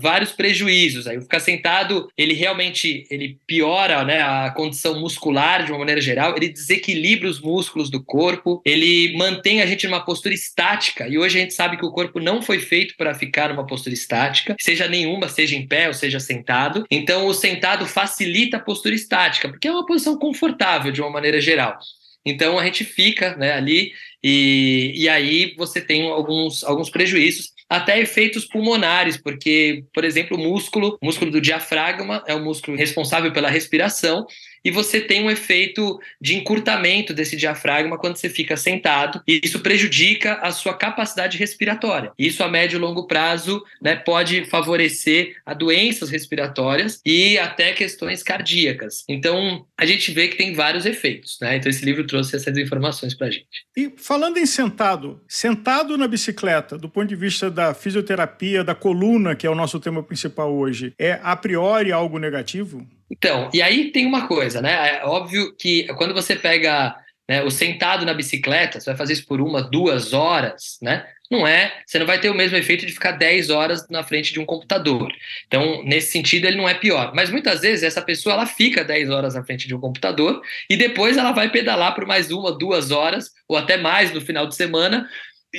Vários prejuízos. Aí o ficar sentado, ele realmente ele piora né, a condição muscular de uma maneira geral, ele desequilibra os músculos do corpo, ele mantém a gente numa postura estática. E hoje a gente sabe que o corpo não foi feito para ficar numa postura estática, seja nenhuma, seja em pé ou seja sentado. Então o sentado facilita a postura estática, porque é uma posição confortável de uma maneira geral. Então a gente fica né, ali e, e aí você tem alguns, alguns prejuízos até efeitos pulmonares, porque, por exemplo, o músculo, o músculo do diafragma é o músculo responsável pela respiração, e você tem um efeito de encurtamento desse diafragma quando você fica sentado, e isso prejudica a sua capacidade respiratória. Isso a médio e longo prazo né, pode favorecer a doenças respiratórias e até questões cardíacas. Então, a gente vê que tem vários efeitos. Né? Então, esse livro trouxe essas informações para a gente. E falando em sentado, sentado na bicicleta, do ponto de vista da fisioterapia, da coluna, que é o nosso tema principal hoje, é a priori algo negativo? Então, e aí tem uma coisa, né? É óbvio que quando você pega né, o sentado na bicicleta, você vai fazer isso por uma, duas horas, né? Não é, você não vai ter o mesmo efeito de ficar 10 horas na frente de um computador. Então, nesse sentido, ele não é pior. Mas muitas vezes essa pessoa ela fica 10 horas na frente de um computador e depois ela vai pedalar por mais uma, duas horas, ou até mais no final de semana,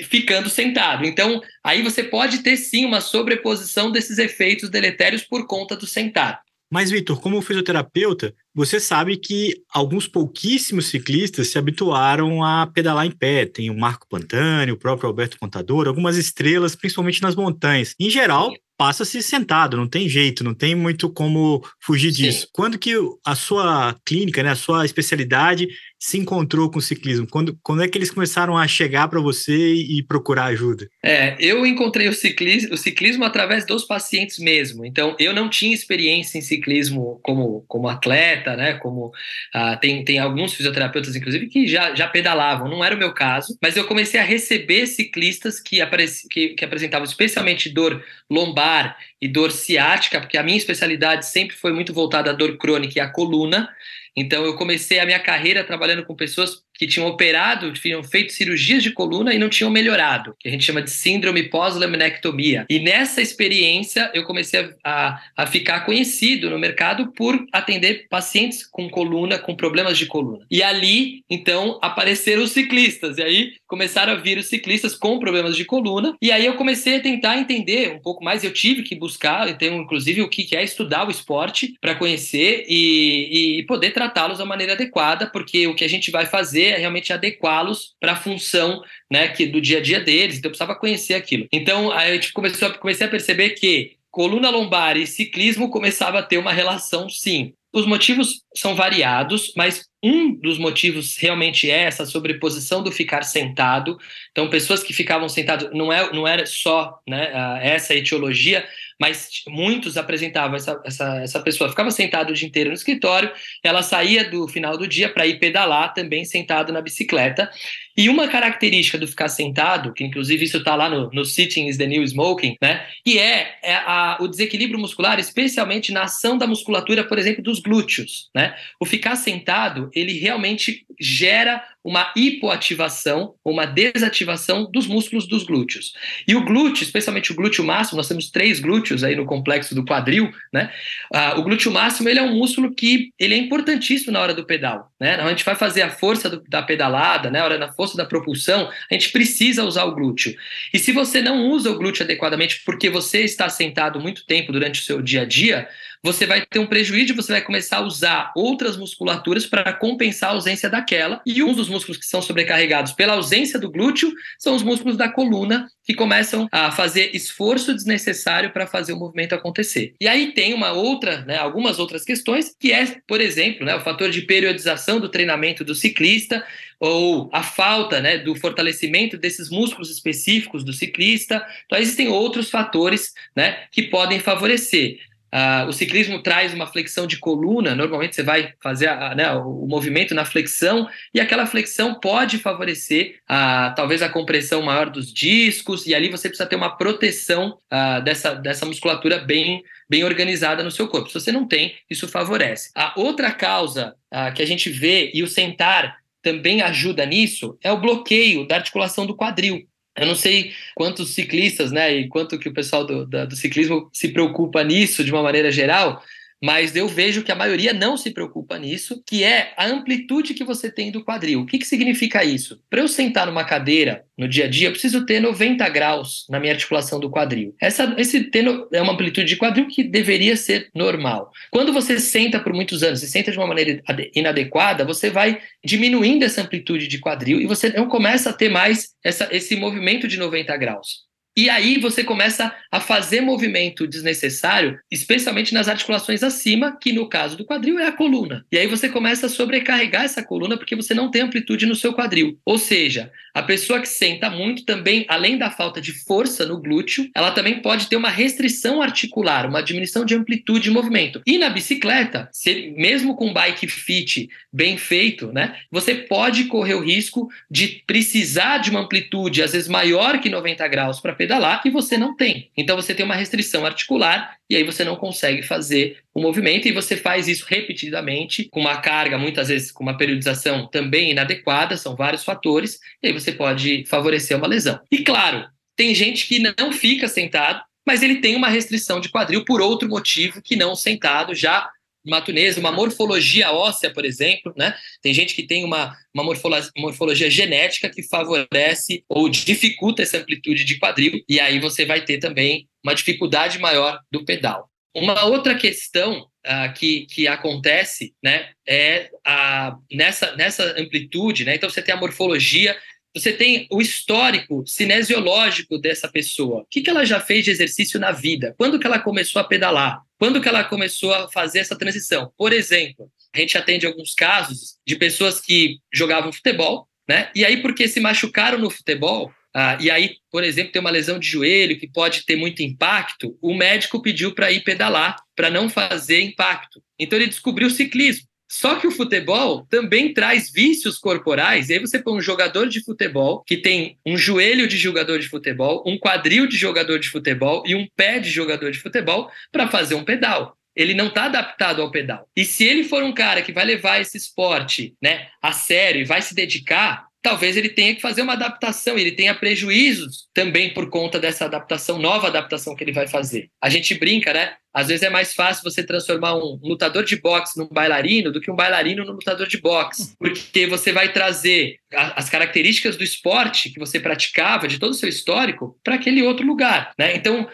ficando sentado. Então, aí você pode ter sim uma sobreposição desses efeitos deletérios por conta do sentado. Mas, Vitor, como fisioterapeuta, você sabe que alguns pouquíssimos ciclistas se habituaram a pedalar em pé. Tem o Marco Pantani, o próprio Alberto Contador, algumas estrelas, principalmente nas montanhas. Em geral, passa-se sentado, não tem jeito, não tem muito como fugir Sim. disso. Quando que a sua clínica, né, a sua especialidade se encontrou com o ciclismo? Quando, quando é que eles começaram a chegar para você e, procurar ajuda? É, eu encontrei o ciclismo, o ciclismo através dos pacientes mesmo. Então, eu não tinha experiência em ciclismo como, como atleta, né? Como ah, tem, tem alguns fisioterapeutas, inclusive, que já, já pedalavam. Não era o meu caso, mas eu comecei a receber ciclistas que, apareci, que, que apresentavam especialmente dor lombar e dor ciática, porque a minha especialidade sempre foi muito voltada à dor crônica e à coluna. Então, eu comecei a minha carreira trabalhando com pessoas que tinham operado, tinham feito cirurgias de coluna e não tinham melhorado, que a gente chama de síndrome pós-laminectomia. E nessa experiência eu comecei a, a, a, ficar conhecido no mercado por atender pacientes com coluna, com problemas de coluna. E ali, então, apareceram os ciclistas. E aí começaram a vir os ciclistas com problemas de coluna. E aí eu comecei a tentar entender um pouco mais. Eu tive que buscar, então, inclusive, o que é estudar o esporte para conhecer e, e poder tratá-los da maneira adequada, porque o que a gente vai fazer é realmente adequá-los para a função né, que, do dia a dia deles, então eu precisava conhecer aquilo. Então a gente começou comecei a perceber que coluna lombar e ciclismo começava a ter uma relação sim. Os motivos são variados, mas um dos motivos realmente é essa sobreposição do ficar sentado. Então, pessoas que ficavam sentadas, não, é, não era só né, essa etiologia, mas muitos apresentavam essa, essa, essa pessoa ficava sentada o dia inteiro no escritório, ela saía do final do dia para ir pedalar também sentado na bicicleta. E uma característica do ficar sentado, que inclusive isso está lá no, no Sitting is the New Smoking, né? Que é, é a, o desequilíbrio muscular, especialmente na ação da musculatura, por exemplo, dos glúteos, né? O ficar sentado, ele realmente gera uma hipoativação, uma desativação dos músculos dos glúteos. E o glúteo, especialmente o glúteo máximo, nós temos três glúteos aí no complexo do quadril, né? Ah, o glúteo máximo ele é um músculo que ele é importantíssimo na hora do pedal, né? A gente vai fazer a força do, da pedalada, né? A hora da força da propulsão, a gente precisa usar o glúteo. E se você não usa o glúteo adequadamente porque você está sentado muito tempo durante o seu dia a dia, você vai ter um prejuízo, você vai começar a usar outras musculaturas para compensar a ausência daquela. E um dos músculos que são sobrecarregados pela ausência do glúteo são os músculos da coluna, que começam a fazer esforço desnecessário para fazer o movimento acontecer. E aí tem uma outra, né, algumas outras questões, que é, por exemplo, né, o fator de periodização do treinamento do ciclista, ou a falta né, do fortalecimento desses músculos específicos do ciclista. Então, existem outros fatores né, que podem favorecer. Uh, o ciclismo traz uma flexão de coluna, normalmente você vai fazer a, né, o, movimento na flexão, e aquela flexão pode favorecer uh, talvez a compressão maior dos discos, e ali você precisa ter uma proteção uh, dessa, dessa musculatura bem, bem organizada no seu corpo. Se você não tem, isso favorece. A outra causa que a gente vê, e o sentar também ajuda nisso, é o bloqueio da articulação do quadril. Eu não sei quantos ciclistas, né, e quanto que o pessoal do, da, do ciclismo se preocupa nisso de uma maneira geral, mas eu vejo que a maioria não se preocupa nisso, que é a amplitude que você tem do quadril. O que, que significa isso? Para eu sentar numa cadeira no dia a dia, eu preciso ter 90 graus na minha articulação do quadril. Essa, esse é uma amplitude de quadril que deveria ser normal. Quando você senta por muitos anos e senta de uma maneira inadequada, você vai diminuindo essa amplitude de quadril e você não começa a ter mais essa, esse movimento de 90 graus. E aí você começa a fazer movimento desnecessário, especialmente nas articulações acima, que no caso do quadril é a coluna. E aí você começa a sobrecarregar essa coluna porque você não tem amplitude no seu quadril. Ou seja, a pessoa que senta muito também, além da falta de força no glúteo, ela também pode ter uma restrição articular, uma diminuição de amplitude de movimento. E na bicicleta, mesmo com bike fit bem feito, né, você pode correr o risco de precisar de uma amplitude às vezes maior que 90 graus para pedalar e você não tem. Então você tem uma restrição articular e aí você não consegue fazer o movimento e você faz isso repetidamente, com uma carga, muitas vezes com uma periodização também inadequada, são vários fatores, e aí você pode favorecer uma lesão. E claro, tem gente que não fica sentado, mas ele tem uma restrição de quadril por outro motivo que não sentado, já matunesa, uma morfologia óssea, por exemplo, né? Tem gente que tem uma, uma morfologia, morfologia genética que favorece ou dificulta essa amplitude de quadril, e aí você vai ter também uma dificuldade maior do pedal. Uma outra questão uh, que, que acontece né, é a, nessa, nessa amplitude, né? Então você tem a morfologia você tem o histórico cinesiológico dessa pessoa. O que, que ela já fez de exercício na vida? Quando que ela começou a pedalar? Quando que ela começou a fazer essa transição? Por exemplo, a gente atende alguns casos de pessoas que jogavam futebol, né? E aí, porque se machucaram no futebol, ah, e aí, por exemplo, tem uma lesão de joelho que pode ter muito impacto, o médico pediu para ir pedalar, para não fazer impacto. Então ele descobriu o ciclismo. Só que o futebol também traz vícios corporais. E aí você põe um jogador de futebol que tem um joelho de jogador de futebol, um quadril de jogador de futebol e um pé de jogador de futebol para fazer um pedal. Ele não está adaptado ao pedal. E se ele for um cara que vai levar esse esporte né, a sério e vai se dedicar, talvez ele tenha que fazer uma adaptação, ele tenha prejuízos também por conta dessa adaptação, nova adaptação que ele vai fazer. A gente brinca, né? Às vezes é mais fácil você transformar um lutador de boxe num bailarino do que um bailarino num lutador de boxe, porque você vai trazer as características do esporte que você praticava, de todo o seu histórico, para aquele outro lugar, né? Então,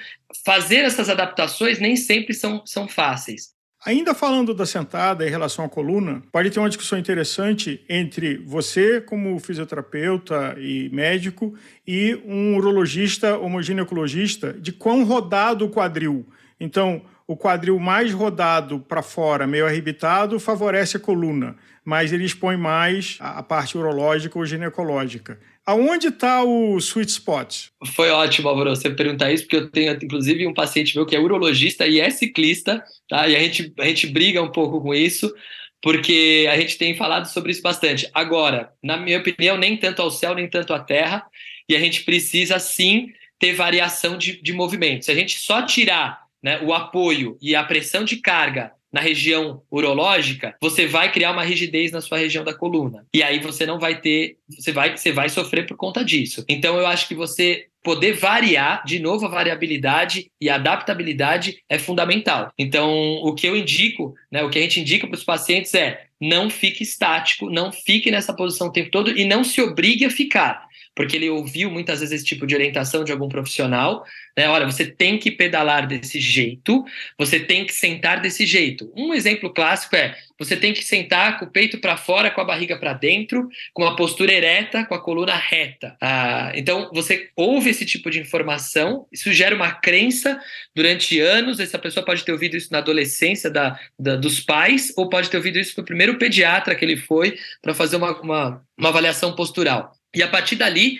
fazer essas adaptações nem sempre são, são fáceis. Ainda falando da sentada em relação à coluna, pode ter uma discussão interessante entre você, como fisioterapeuta e médico, e um urologista ou ginecologista de quão rodado o quadril. Então, o quadril mais rodado para fora, meio arrebitado, favorece a coluna, mas ele expõe mais a parte urológica ou ginecológica. Aonde está o sweet spot? Foi ótimo, Álvaro, você perguntar isso, porque eu tenho, inclusive, um paciente meu que é urologista e é ciclista, tá? E a gente, a gente briga um pouco com isso, porque a gente tem falado sobre isso bastante. Agora, na minha opinião, nem tanto ao céu, nem tanto à terra, e a gente precisa sim ter variação de, de movimento. Se a gente só tirar né, o apoio e a pressão de carga na região urológica, você vai criar uma rigidez na sua região da coluna. E aí você não vai ter, você vai, você vai sofrer por conta disso. Então eu acho que você poder variar, de novo a variabilidade e a adaptabilidade é fundamental. Então, o que eu indico, né, o que a gente indica para os pacientes é não fique estático, não fique nessa posição o tempo todo e não se obrigue a ficar porque ele ouviu muitas vezes esse tipo de orientação de algum profissional, né? Olha, você tem que pedalar desse jeito, você tem que sentar desse jeito. Um exemplo clássico é você tem que sentar com o peito para fora, com a barriga para dentro, com uma postura ereta, com a coluna reta. Ah, então, você ouve esse tipo de informação, isso gera uma crença durante anos. Essa pessoa pode ter ouvido isso na adolescência da, da dos pais, ou pode ter ouvido isso do primeiro pediatra que ele foi para fazer uma, uma, uma avaliação postural. E a partir dali,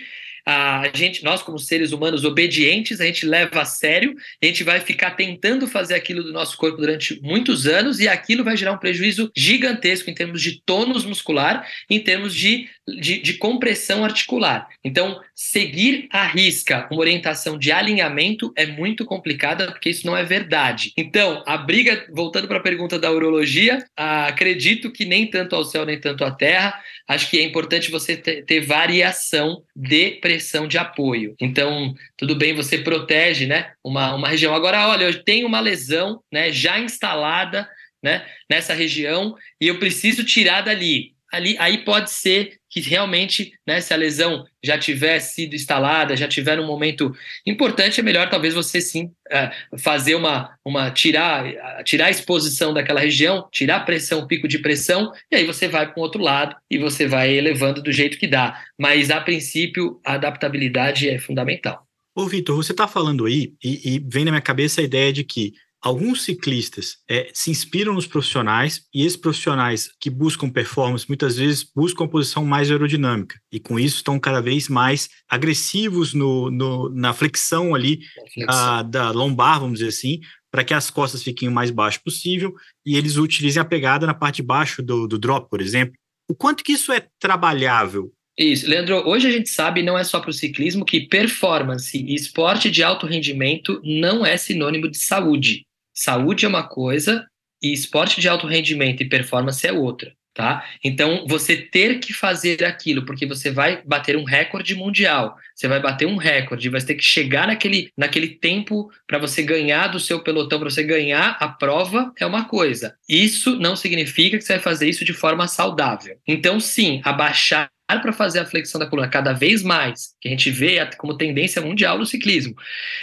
a gente, nós como seres humanos obedientes, a gente leva a sério, a gente vai ficar tentando fazer aquilo do nosso corpo durante muitos anos e aquilo vai gerar um prejuízo gigantesco em termos de tônus muscular, em termos de, de, de compressão articular. Então, seguir à risca uma orientação de alinhamento é muito complicada porque isso não é verdade. Então, a briga, voltando para a pergunta da urologia, acredito que nem tanto ao céu nem tanto à terra, acho que é importante você ter, ter variação de pressão de apoio. Então, tudo bem, você protege né, uma, uma região. Agora, olha, eu tenho uma lesão né, já instalada né, nessa região e eu preciso tirar dali ali, aí pode ser que realmente, né, se a lesão já tiver sido instalada, já tiver um momento importante, é melhor talvez você sim é, fazer uma, uma tirar, tirar a exposição daquela região, tirar a pressão, pico de pressão, e aí você vai para o outro lado e você vai elevando do jeito que dá. Mas a princípio, a adaptabilidade é fundamental. Ô, Vitor, você está falando aí, e, e vem na minha cabeça a ideia de que alguns ciclistas é, se inspiram nos profissionais e esses profissionais que buscam performance muitas vezes buscam a posição mais aerodinâmica e com isso estão cada vez mais agressivos no, no na flexão ali a, da lombar, vamos dizer assim, para que as costas fiquem o mais baixo possível e eles utilizem a pegada na parte de baixo do, do drop, por exemplo. O quanto que isso é trabalhável isso, Leandro, hoje a gente sabe, não é só para o ciclismo, que performance e esporte de alto rendimento não é sinônimo de saúde. Saúde é uma coisa e esporte de alto rendimento e performance é outra, tá? Então, você ter que fazer aquilo, porque você vai bater um recorde mundial, você vai bater um recorde, vai ter que chegar naquele, naquele tempo para você ganhar do seu pelotão, para você ganhar a prova, é uma coisa. Isso não significa que você vai fazer isso de forma saudável. Então, sim, abaixar para fazer a flexão da coluna cada vez mais, que a gente vê como tendência mundial no ciclismo,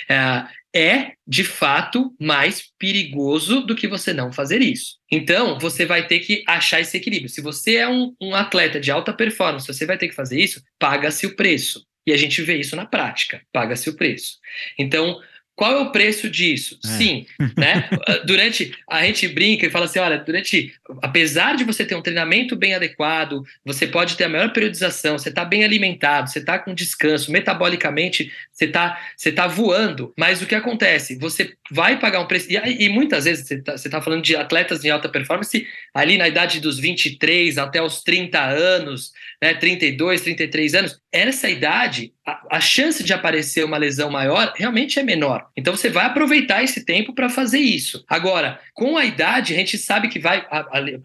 é, é, de fato mais perigoso do que você não fazer isso. Então, você vai ter que achar esse equilíbrio. Se você é um, um atleta de alta performance, você vai ter que fazer isso, paga-se o preço. E a gente vê isso na prática, paga-se o preço. Então, qual é o preço disso? É. Sim, né? Durante a gente brinca e fala assim, olha, durante apesar de você ter um treinamento bem adequado, você pode ter a melhor periodização, você está bem alimentado, você está com descanso, metabolicamente você está você tá voando, mas o que acontece? Você vai pagar um preço, e, e muitas vezes você está tá falando de atletas em alta performance ali na idade dos 23 até os 30 anos, né, 32, 33 anos, essa idade, a, a chance de aparecer uma lesão maior realmente é menor. Então você vai aproveitar esse tempo para fazer isso. Agora, com a idade, a gente sabe que vai,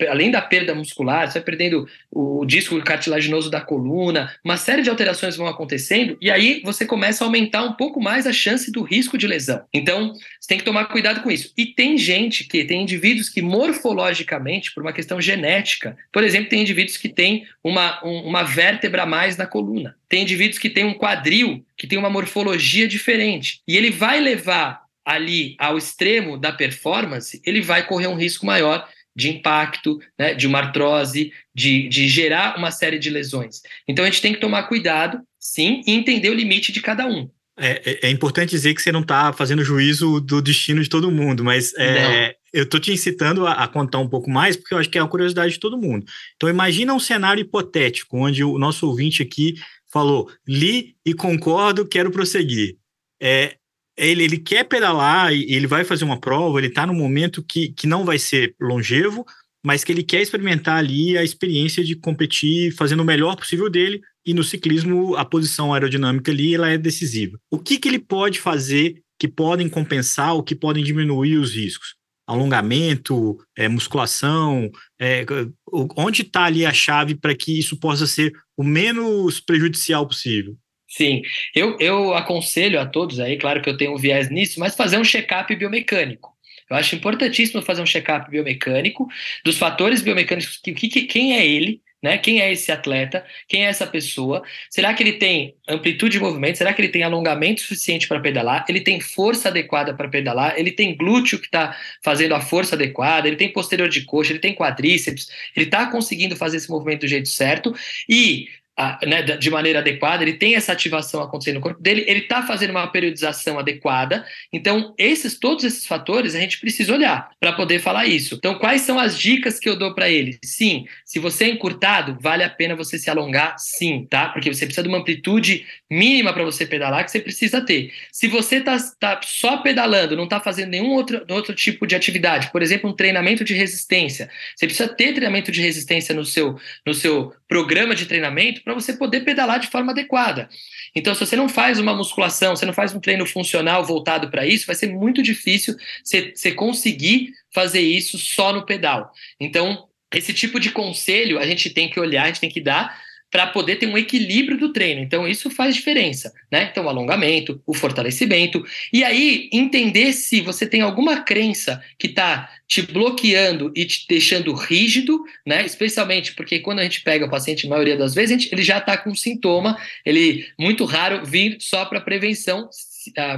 além da perda muscular, você vai perdendo o disco cartilaginoso da coluna, uma série de alterações vão acontecendo, e aí você começa a aumentar um pouco mais a chance do risco de lesão. Então, você tem que tomar cuidado com isso. E tem gente que, tem indivíduos que morfologicamente, por uma questão genética, por exemplo, tem indivíduos que têm uma, um, uma vértebra a mais na coluna. Tem indivíduos que têm um quadril que tem uma morfologia diferente. E ele vai levar ali ao extremo da performance, ele vai correr um risco maior de impacto, né, de uma artrose, de, de gerar uma série de lesões. Então a gente tem que tomar cuidado, sim, e entender o limite de cada um. É, é, é importante dizer que você não está fazendo juízo do destino de todo mundo, mas é, eu estou te incitando a, a, contar um pouco mais, porque eu acho que é uma curiosidade de todo mundo. Então, imagina um cenário hipotético, onde o nosso ouvinte aqui falou, li e concordo, quero prosseguir. É, ele, ele quer pedalar ele vai fazer uma prova, ele está no momento que, que não vai ser longevo, mas que ele quer experimentar ali a experiência de competir fazendo o melhor possível dele, e no ciclismo a posição aerodinâmica ali ela é decisiva. O que, que ele pode fazer que podem compensar ou que podem diminuir os riscos? Alongamento, é, musculação, é, onde está ali a chave para que isso possa ser o menos prejudicial possível? Sim, eu, eu aconselho a todos aí, claro que eu tenho um viés nisso, mas fazer um check-up biomecânico. Eu acho importantíssimo fazer um check-up biomecânico dos fatores biomecânicos, que, que, quem é ele, né? Quem é esse atleta? Quem é essa pessoa? Será que ele tem amplitude de movimento? Será que ele tem alongamento suficiente para pedalar? Ele tem força adequada para pedalar? Ele tem glúteo que está fazendo a força adequada? Ele tem posterior de coxa? Ele tem quadríceps? Ele está conseguindo fazer esse movimento do jeito certo? E né, de maneira adequada, ele tem essa ativação acontecendo no corpo dele, ele está fazendo uma periodização adequada. Então, esses todos esses fatores a gente precisa olhar para poder falar isso. Então, quais são as dicas que eu dou para ele? Sim, se você é encurtado, vale a pena você se alongar, sim, tá? Porque você precisa de uma amplitude mínima para você pedalar que você precisa ter. Se você está tá só pedalando, não está fazendo nenhum outro, outro tipo de atividade, por exemplo, um treinamento de resistência, você precisa ter treinamento de resistência no seu, no seu programa de treinamento para você poder pedalar de forma adequada. Então, se você não faz uma musculação, você não faz um treino funcional voltado para isso, vai ser muito difícil você, você conseguir fazer isso só no pedal. Então, esse tipo de conselho a gente tem que olhar, a gente tem que dar para poder ter um equilíbrio do treino. Então, isso faz diferença, né? Então, o alongamento, o fortalecimento. E aí, entender se você tem alguma crença que está te bloqueando e te deixando rígido, né? Especialmente porque quando a gente pega o paciente, a maioria das vezes, gente, ele já está com sintoma, ele muito raro vir só para prevenção,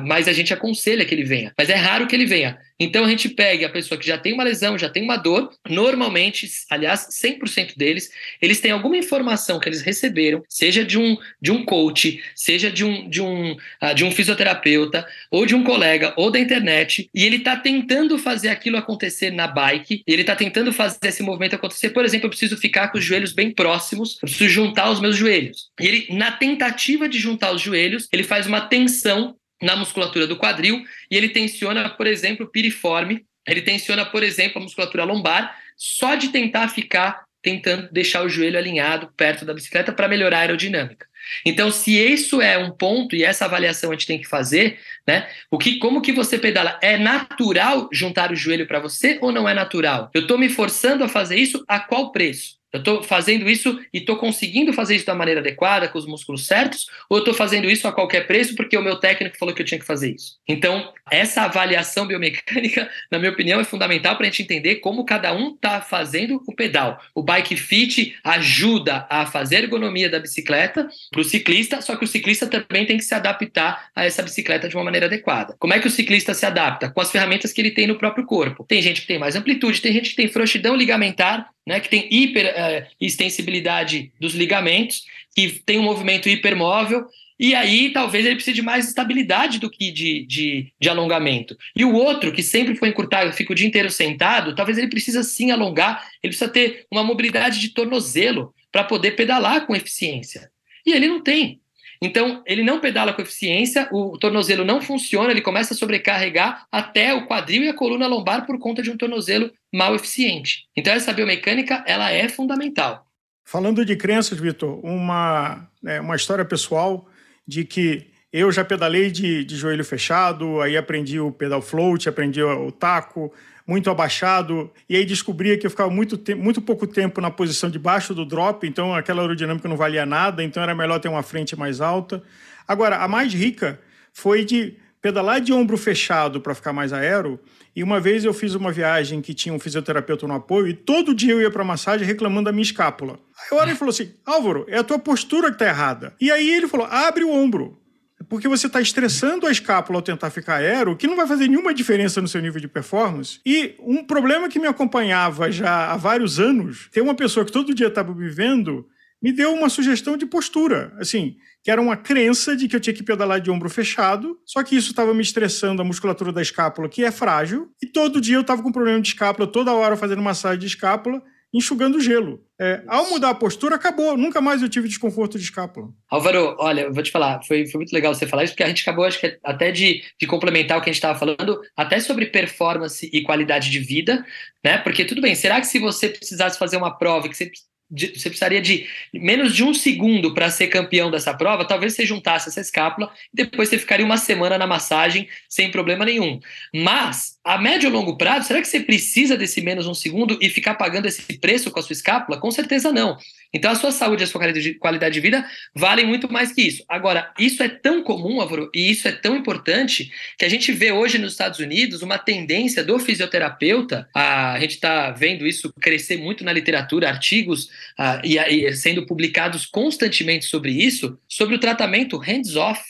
mas a gente aconselha que ele venha. Mas é raro que ele venha. Então a gente pega a pessoa que já tem uma lesão, já tem uma dor, normalmente, aliás, 100% deles, eles têm alguma informação que eles receberam, seja de um, de um coach, seja de um, de, um, uh, de um fisioterapeuta, ou de um colega, ou da internet, e ele está tentando fazer aquilo acontecer na bike, ele está tentando fazer esse movimento acontecer. Por exemplo, eu preciso ficar com os joelhos bem próximos, eu preciso juntar os meus joelhos. E ele, na tentativa de juntar os joelhos, ele faz uma tensão na musculatura do quadril e ele tensiona, por exemplo, o piriforme, ele tensiona, por exemplo, a musculatura lombar, só de tentar ficar tentando deixar o joelho alinhado perto da bicicleta para melhorar a aerodinâmica. Então, se isso é um ponto e essa avaliação a gente tem que fazer, né? O que, como que você pedala? É natural juntar o joelho para você ou não é natural? Eu estou me forçando a fazer isso a qual preço? Eu estou fazendo isso e estou conseguindo fazer isso da maneira adequada, com os músculos certos, ou eu estou fazendo isso a qualquer preço porque o meu técnico falou que eu tinha que fazer isso? Então, essa avaliação biomecânica, na minha opinião, é fundamental para a gente entender como cada um está fazendo o pedal. O bike fit ajuda a fazer a ergonomia da bicicleta para o ciclista, só que o ciclista também tem que se adaptar a essa bicicleta de uma maneira adequada. Como é que o ciclista se adapta? Com as ferramentas que ele tem no próprio corpo. Tem gente que tem mais amplitude, tem gente que tem frouxidão ligamentar, né, que tem hiper uh, extensibilidade dos ligamentos, que tem um movimento hipermóvel, e aí talvez ele precise de mais estabilidade do que de, de, de alongamento. E o outro, que sempre foi encurtado, fica o dia inteiro sentado, talvez ele precisa sim alongar, ele precisa ter uma mobilidade de tornozelo para poder pedalar com eficiência. E ele não tem. Então, ele não pedala com eficiência, o tornozelo não funciona, ele começa a sobrecarregar até o quadril e a coluna lombar por conta de um tornozelo mal eficiente. Então, essa biomecânica, ela é fundamental. Falando de crenças, Vitor, uma, é, uma história pessoal de que eu já pedalei de, de joelho fechado, aí aprendi o pedal float, aprendi o taco, muito abaixado, e aí descobria que eu ficava muito, muito pouco tempo na posição de baixo do drop, então aquela aerodinâmica não valia nada, então era melhor ter uma frente mais alta. Agora, a mais rica foi de pedalar de ombro fechado para ficar mais aero, e uma vez eu fiz uma viagem que tinha um fisioterapeuta no apoio, e todo dia eu ia para massagem reclamando da minha escápula. Aí o ele falou assim: Álvaro, é a tua postura que tá errada. E aí ele falou: abre o ombro porque você está estressando a escápula ao tentar ficar aero, que não vai fazer nenhuma diferença no seu nível de performance. E um problema que me acompanhava já há vários anos, tem uma pessoa que todo dia estava me vendo, me deu uma sugestão de postura, assim, que era uma crença de que eu tinha que pedalar de ombro fechado, só que isso estava me estressando a musculatura da escápula, que é frágil, e todo dia eu estava com problema de escápula, toda hora fazendo massagem de escápula, enxugando gelo. É, ao mudar a postura, acabou. Nunca mais eu tive desconforto de escápula. Álvaro, olha, eu vou te falar, foi, foi muito legal você falar isso, porque a gente acabou, acho que até de, de complementar o que a gente estava falando, até sobre performance e qualidade de vida, né? Porque tudo bem, será que se você precisasse fazer uma prova que você de, você precisaria de menos de um segundo para ser campeão dessa prova, talvez você juntasse essa escápula e depois você ficaria uma semana na massagem sem problema nenhum. Mas, a médio ou longo prazo, será que você precisa desse menos um segundo e ficar pagando esse preço com a sua escápula? Com certeza não. Então, a sua saúde e a sua qualidade de vida valem muito mais que isso. Agora, isso é tão comum, Álvaro, e isso é tão importante que a gente vê hoje nos Estados Unidos uma tendência do fisioterapeuta, a, gente está vendo isso crescer muito na literatura, artigos e, e sendo publicados constantemente sobre isso, sobre o tratamento hands-off,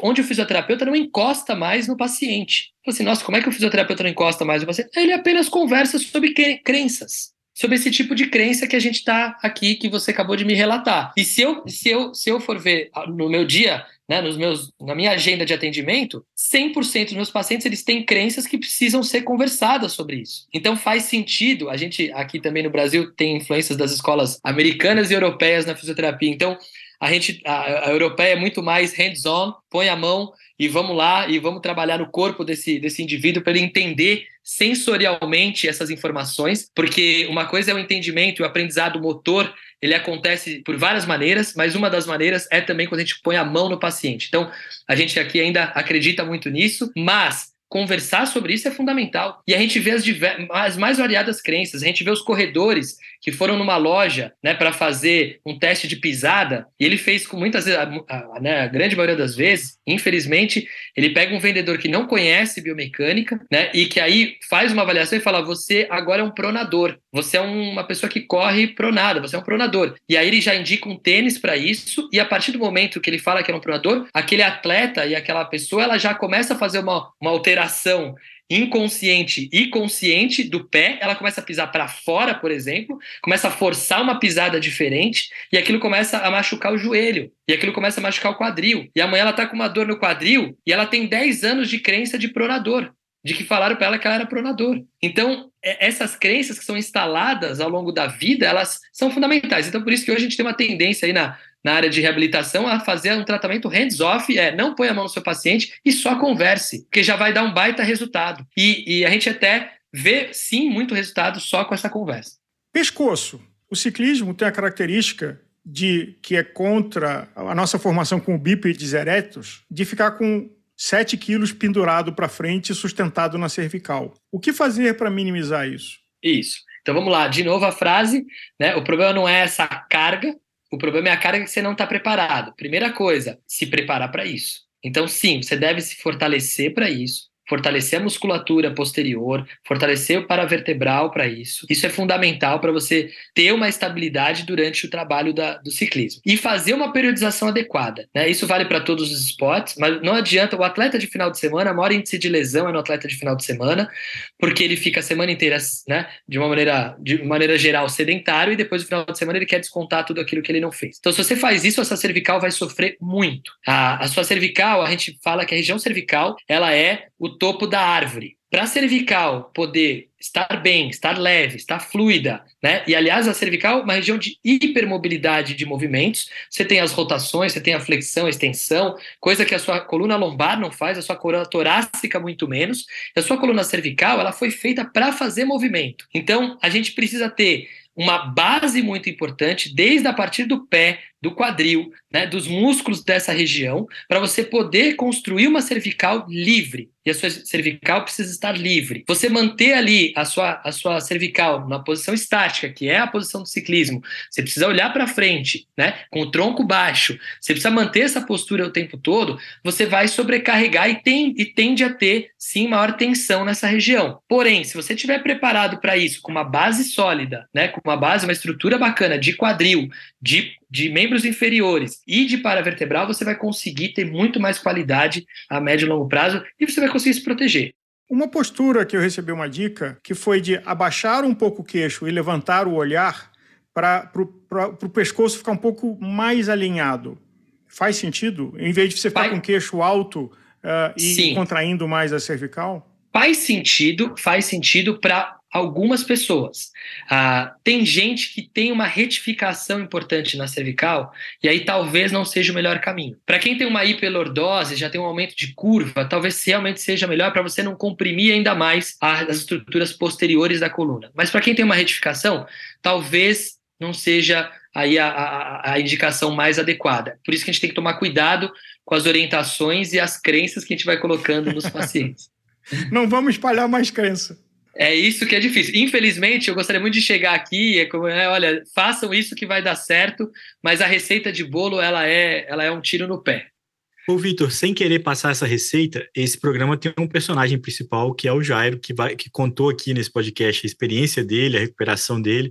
onde o fisioterapeuta não encosta mais no paciente. Assim, nossa, como é que o fisioterapeuta não encosta mais no paciente? Ele apenas conversa sobre crenças sobre esse tipo de crença que a gente está aqui, que você acabou de me relatar. E se eu, se eu, se eu for ver no meu dia, né, nos meus, na minha agenda de atendimento, 100% dos meus pacientes eles têm crenças que precisam ser conversadas sobre isso. Então faz sentido, a gente aqui também no Brasil tem influências das escolas americanas e europeias na fisioterapia. Então a gente a, a europeia é muito mais hands-on, põe a mão e vamos lá e vamos trabalhar no corpo desse, desse indivíduo para ele entender sensorialmente essas informações, porque uma coisa é o entendimento, o aprendizado motor, ele acontece por várias maneiras, mas uma das maneiras é também quando a gente põe a mão no paciente. Então, a gente aqui ainda acredita muito nisso, mas conversar sobre isso é fundamental. E a gente vê as, as, mais variadas crenças. A gente vê os corredores que foram numa loja né, para fazer um teste de pisada, e ele fez com muitas a, a, né, a, grande maioria das vezes, infelizmente, ele pega um vendedor que não conhece biomecânica, né, e que aí faz uma avaliação e fala: você agora é um pronador, você é uma pessoa que corre pronada, você é um pronador. E aí ele já indica um tênis para isso, e a partir do momento que ele fala que é um pronador, aquele atleta e aquela pessoa ela já começa a fazer uma, uma alteração inconsciente e consciente do pé, ela começa a pisar para fora, por exemplo, começa a forçar uma pisada diferente e aquilo começa a machucar o joelho, e aquilo começa a machucar o quadril. E amanhã ela tá com uma dor no quadril e ela tem 10 anos de crença de pronador, de que falaram para ela que ela era pronador. Então, é, essas crenças que são instaladas ao longo da vida, elas são fundamentais. Então, por isso que hoje a gente tem uma tendência aí na na área de reabilitação a fazer um tratamento hands-off, é não põe a mão no seu paciente e só converse, porque já vai dar um baita resultado. E, e a gente até vê, sim, muito resultado só com essa conversa. Pescoço. O ciclismo tem a característica de que é contra a nossa formação com bípedes eretos, de ficar com 7 quilos pendurado para frente e sustentado na cervical. O que fazer para minimizar isso? Isso. Então vamos lá, de novo a frase, né? O problema não é essa carga, o problema é a carga que você não está preparado. Primeira coisa, se preparar para isso. Então, sim, você deve se fortalecer para isso fortalecer a musculatura posterior, fortalecer o paravertebral para isso. Isso é fundamental para você ter uma estabilidade durante o trabalho da, do ciclismo. E fazer uma periodização adequada. Né? Isso vale para todos os esportes, mas não adianta. O atleta de final de semana, o maior índice de lesão é no atleta de final de semana, porque ele fica a semana inteira, né, de uma maneira, de maneira geral, sedentário, e depois no final de semana ele quer descontar tudo aquilo que ele não fez. Então, se você faz isso, a sua cervical vai sofrer muito. A, a sua cervical, a gente fala que a região cervical, ela é o topo da árvore. Para a cervical poder estar bem, estar leve, estar fluida, né? E aliás, a cervical é uma região de hipermobilidade de movimentos. Você tem as rotações, você tem a flexão, a extensão, coisa que a sua coluna lombar não faz, a sua coluna torácica muito menos. A sua coluna cervical, ela foi feita para fazer movimento. Então, a gente precisa ter uma base muito importante desde a partir do pé, do quadril, né, dos músculos dessa região, para você poder construir uma cervical livre. E a sua cervical precisa estar livre. Você manter ali a sua, a sua cervical na posição estática, que é a posição do ciclismo, você precisa olhar para frente, né, com o tronco baixo. Você precisa manter essa postura o tempo todo. Você vai sobrecarregar e, tem, e tende a ter, sim, maior tensão nessa região. Porém, se você estiver preparado para isso, com uma base sólida, né, com uma base, uma estrutura bacana de quadril, de de membros inferiores e de paravertebral, você vai conseguir ter muito mais qualidade a médio e longo prazo e você vai conseguir se proteger. Uma postura que eu recebi uma dica, que foi de abaixar um pouco o queixo e levantar o olhar para o pescoço ficar um pouco mais alinhado. Faz sentido? Em vez de você ficar com o queixo alto uh, e Sim. contraindo mais a cervical? Faz sentido, faz sentido para algumas pessoas. Ah, tem gente que tem uma retificação importante na cervical, e aí talvez não seja o melhor caminho. Para quem tem uma hiperlordose, já tem um aumento de curva, talvez realmente seja melhor para você não comprimir ainda mais as estruturas posteriores da coluna. Mas para quem tem uma retificação, talvez não seja aí a, a, a indicação mais adequada. Por isso que a gente tem que tomar cuidado com as orientações e as crenças que a gente vai colocando nos pacientes. Não vamos espalhar mais crença. É isso que é difícil. Infelizmente, eu gostaria muito de chegar aqui, como, é, olha, façam isso que vai dar certo, mas a receita de bolo ela é, ela é um tiro no pé. Ô, Vitor, sem querer passar essa receita, esse programa tem um personagem principal que é o Jairo, que, vai, que contou aqui nesse podcast a experiência dele, a recuperação dele.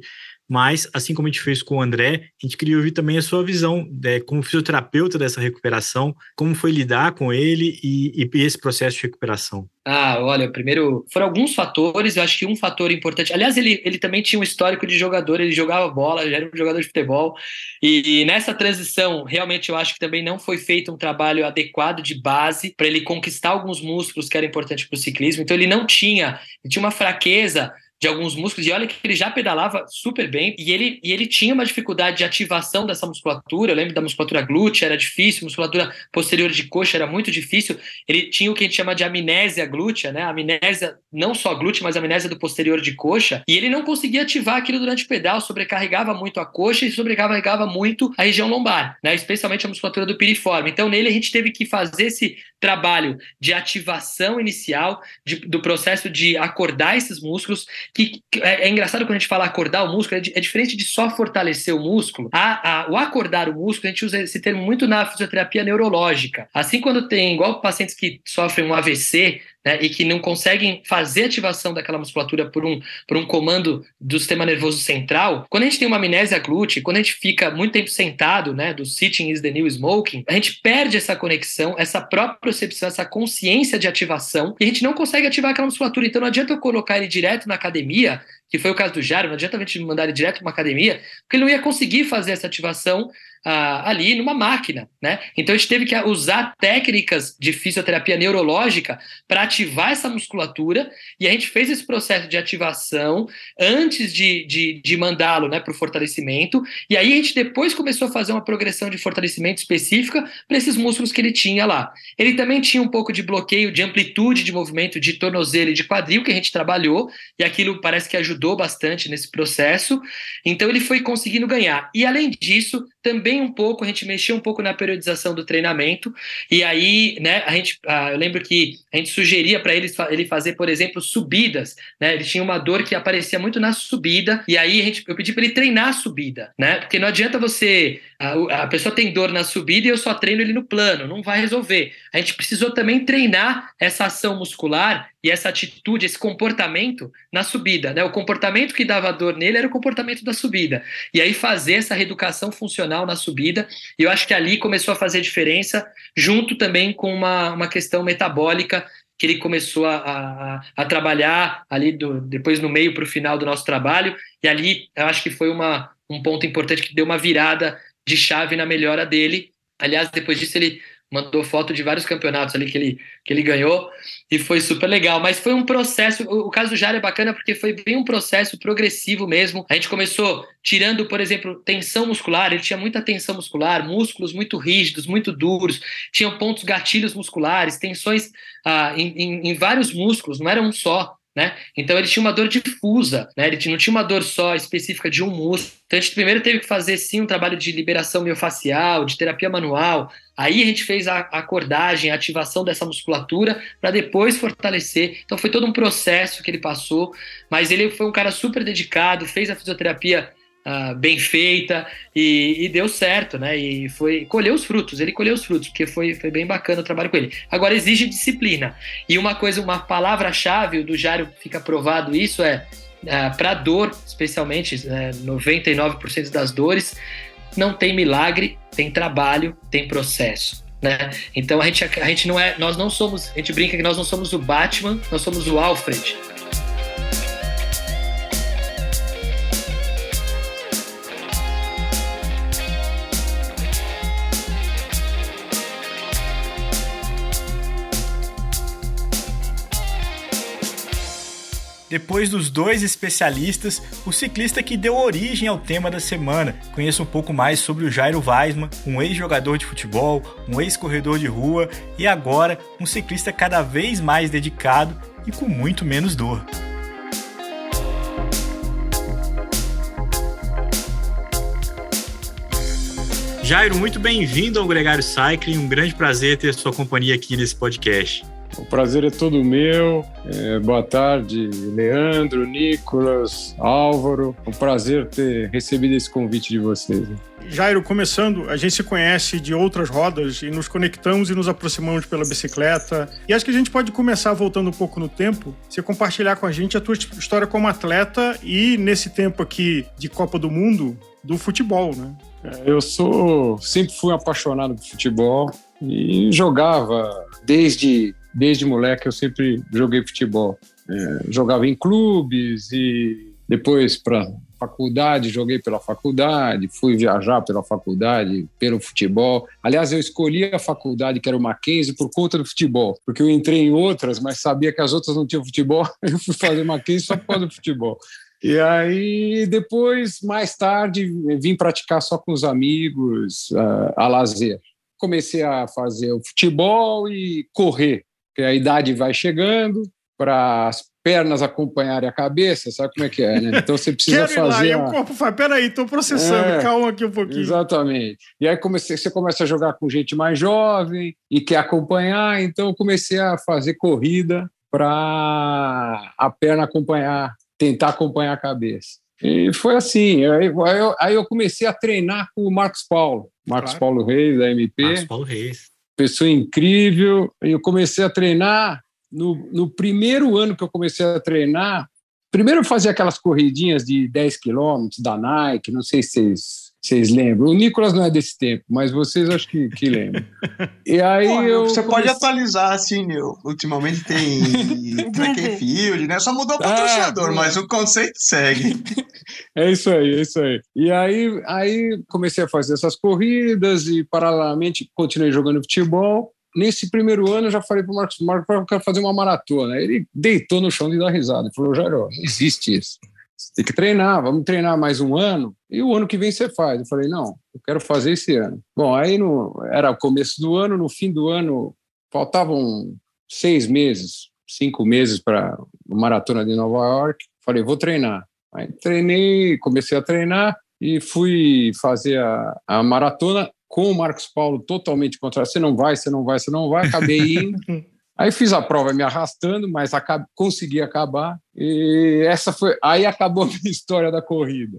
Mas, assim como a gente fez com o André, a gente queria ouvir também a sua visão né, como fisioterapeuta dessa recuperação, como foi lidar com ele e, e, esse processo de recuperação. Ah, olha, primeiro, foram alguns fatores, eu acho que um fator importante. Aliás, ele, ele também tinha um histórico de jogador, ele jogava bola, já era um jogador de futebol, e, e nessa transição, realmente eu acho que também não foi feito um trabalho adequado de base para ele conquistar alguns músculos que eram importantes para o ciclismo, então ele não tinha, ele tinha uma fraqueza de alguns músculos, e olha que ele já pedalava super bem, e ele, e ele tinha uma dificuldade de ativação dessa musculatura, eu lembro da musculatura glútea, era difícil, musculatura posterior de coxa era muito difícil, ele tinha o que a gente chama de amnésia glútea, né, amnésia, não só glútea, mas amnésia do posterior de coxa, e ele não conseguia ativar aquilo durante o pedal, sobrecarregava muito a coxa e sobrecarregava muito a região lombar, né, especialmente a musculatura do piriforme, então nele a gente teve que fazer esse trabalho de ativação inicial, de, do processo de acordar esses músculos, que é, é, engraçado quando a gente fala acordar o músculo, é, é diferente de só fortalecer o músculo. A, a, o acordar o músculo, a gente usa esse termo muito na fisioterapia neurológica. Assim, quando tem, igual pacientes que sofrem um AVC, né, e que não conseguem fazer ativação daquela musculatura por um, por um comando do sistema nervoso central, quando a gente tem uma amnésia glútea, quando a gente fica muito tempo sentado, né, do sitting is the new smoking, a gente perde essa conexão, essa própria percepção, essa consciência de ativação, e a gente não consegue ativar aquela musculatura. Então não adianta eu colocar ele direto na academia, que foi o caso do Jário, não adianta a gente mandar ele direto para uma academia, porque ele não ia conseguir fazer essa ativação ah, ali numa máquina, né? Então a gente teve que usar técnicas de fisioterapia neurológica para ativar essa musculatura e a gente fez esse processo de ativação antes de, de, de mandá-lo né, para o fortalecimento e aí a gente depois começou a fazer uma progressão de fortalecimento específica para esses músculos que ele tinha lá. Ele também tinha um pouco de bloqueio de amplitude de movimento de tornozelo e de quadril que a gente trabalhou e aquilo parece que ajudou bastante nesse processo. Então ele foi conseguindo ganhar. E além disso, também um pouco, a gente mexeu um pouco na periodização do treinamento, e aí, né, a gente, ah, eu lembro que a gente sugeria para ele, ele fazer, por exemplo, subidas, né, ele tinha uma dor que aparecia muito na subida, e aí a gente, eu pedi para ele treinar a subida, né, porque não adianta você, a, a pessoa tem dor na subida e eu só treino ele no plano, não vai resolver. A gente precisou também treinar essa ação muscular e essa atitude, esse comportamento na subida, né? O comportamento que dava dor nele era o comportamento da subida. E aí fazer essa reeducação funcional na subida, e eu acho que ali começou a fazer diferença, junto também com uma, uma questão metabólica que ele começou a, a, a trabalhar ali do, depois no meio para o final do nosso trabalho, e ali eu acho que foi uma, um ponto importante que deu uma virada de chave na melhora dele. Aliás, depois disso ele mandou foto de vários campeonatos ali que ele, que ele ganhou e foi super legal. Mas foi um processo. O, caso do Jair é bacana porque foi bem um processo progressivo mesmo. A gente começou tirando, por exemplo, tensão muscular. Ele tinha muita tensão muscular, músculos muito rígidos, muito duros, tinham pontos gatilhos musculares, tensões ah, em, em, em vários músculos, não era um só. Né? Então ele tinha uma dor difusa, né? ele não tinha uma dor só específica de um músculo. Então a gente primeiro teve que fazer sim um trabalho de liberação miofascial, de terapia manual. Aí a gente fez a acordagem, a ativação dessa musculatura para depois fortalecer. Então foi todo um processo que ele passou, mas ele foi um cara super dedicado, fez a fisioterapia Uh, bem feita e, e, deu certo, né? E foi colheu os frutos, ele colheu os frutos, porque foi, foi bem bacana o trabalho com ele. Agora exige disciplina. E uma coisa, uma palavra-chave do Jário fica provado isso é uh, para dor, especialmente né, 99% das dores, não tem milagre, tem trabalho, tem processo. Né? Então a gente, a gente não é, nós não somos, a gente brinca que nós não somos o Batman, nós somos o Alfred. Depois dos dois especialistas, o ciclista que deu origem ao tema da semana. Conheça um pouco mais sobre o Jairo Weisman, um ex-jogador de futebol, um ex-corredor de rua e agora um ciclista cada vez mais dedicado e com muito menos dor. Jairo, muito bem-vindo ao Gregário Cycling. Um grande prazer ter sua companhia aqui nesse podcast. O prazer é todo meu. É, boa tarde, Leandro, Nicolas, Álvaro. É um prazer ter recebido esse convite de vocês. Jairo, começando, a gente se conhece de outras rodas e nos conectamos e nos aproximamos pela bicicleta. E acho que a gente pode começar voltando um pouco no tempo, você compartilhar com a gente a tua história como atleta e nesse tempo aqui de Copa do Mundo do futebol, né? É, eu sou sempre fui apaixonado por futebol e jogava desde desde moleque eu sempre joguei futebol. É, jogava em clubes e depois para faculdade, joguei pela faculdade, fui viajar pela faculdade, pelo futebol. Aliás, eu escolhi a faculdade que era o Mackenzie por conta do futebol, porque eu entrei em outras, mas sabia que as outras não tinham futebol, eu fui fazer Mackenzie só por causa do futebol. E aí, depois, mais tarde, vim praticar só com os amigos, uh, a lazer. Comecei a fazer o futebol e correr, porque a idade vai chegando para as pernas acompanharem a cabeça, sabe como é que é, né? Então você precisa Quero fazer. Ir lá, a... e o corpo faz, peraí, estou processando, é, calma aqui um pouquinho. Exatamente. E aí comecei, você começa a jogar com gente mais jovem e quer acompanhar, então eu comecei a fazer corrida para a perna acompanhar tentar acompanhar a cabeça. E foi assim. Aí eu, aí eu comecei a treinar com o Marcos Paulo, Marcos claro. Paulo Reis, da MP. Marcos Paulo Reis. Pessoa incrível. Eu comecei a treinar. No, no primeiro ano que eu comecei a treinar, primeiro eu fazia aquelas corridinhas de 10 quilômetros da Nike, não sei se vocês vocês lembram? O Nicolas não é desse tempo, mas vocês acho que, que lembram. E aí Pô, eu Você comecei... pode atualizar, assim, meu. Ultimamente tem track and field, né? Só mudou o ah, patrocinador, ah, mas o conceito segue. É isso aí, é isso aí. E aí, aí comecei a fazer essas corridas e, paralelamente, continuei jogando futebol. Nesse primeiro ano, eu já falei para o Marcos, Marcos, eu quero fazer uma maratona. Ele deitou no chão de dar risada. Ele falou, Jairo, não existe isso. Você tem que treinar, vamos treinar mais um ano e o ano que vem você faz. Eu falei, não, eu quero fazer esse ano. Bom, aí no, era o começo do ano, no fim do ano faltavam seis meses, cinco meses para a maratona de Nova York. Falei, vou treinar. Aí treinei, comecei a treinar e fui fazer a, a maratona com o Marcos Paulo totalmente contra. Você não vai, você não vai, você não vai. Acabei indo. Aí fiz a prova me arrastando, mas acab... consegui acabar. E essa foi. Aí acabou a minha história da corrida.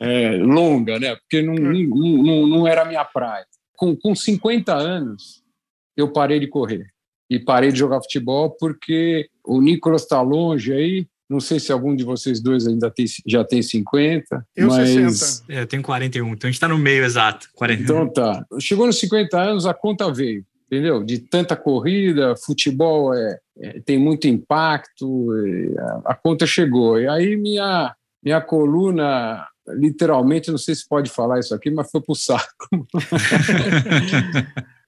É, longa, né? Porque não, não, não, não era a minha praia. Com, com 50 anos, eu parei de correr. E parei de jogar futebol porque o Nicolas está longe aí. Não sei se algum de vocês dois ainda tem, já tem 50. Eu mas... 60. É, eu tenho 41, então a gente está no meio exato. 41. Então tá. Chegou nos 50 anos, a conta veio entendeu? De tanta corrida, futebol é, é tem muito impacto, a, a, conta chegou. E aí minha, minha coluna, literalmente, não sei se pode falar isso aqui, mas foi para o saco.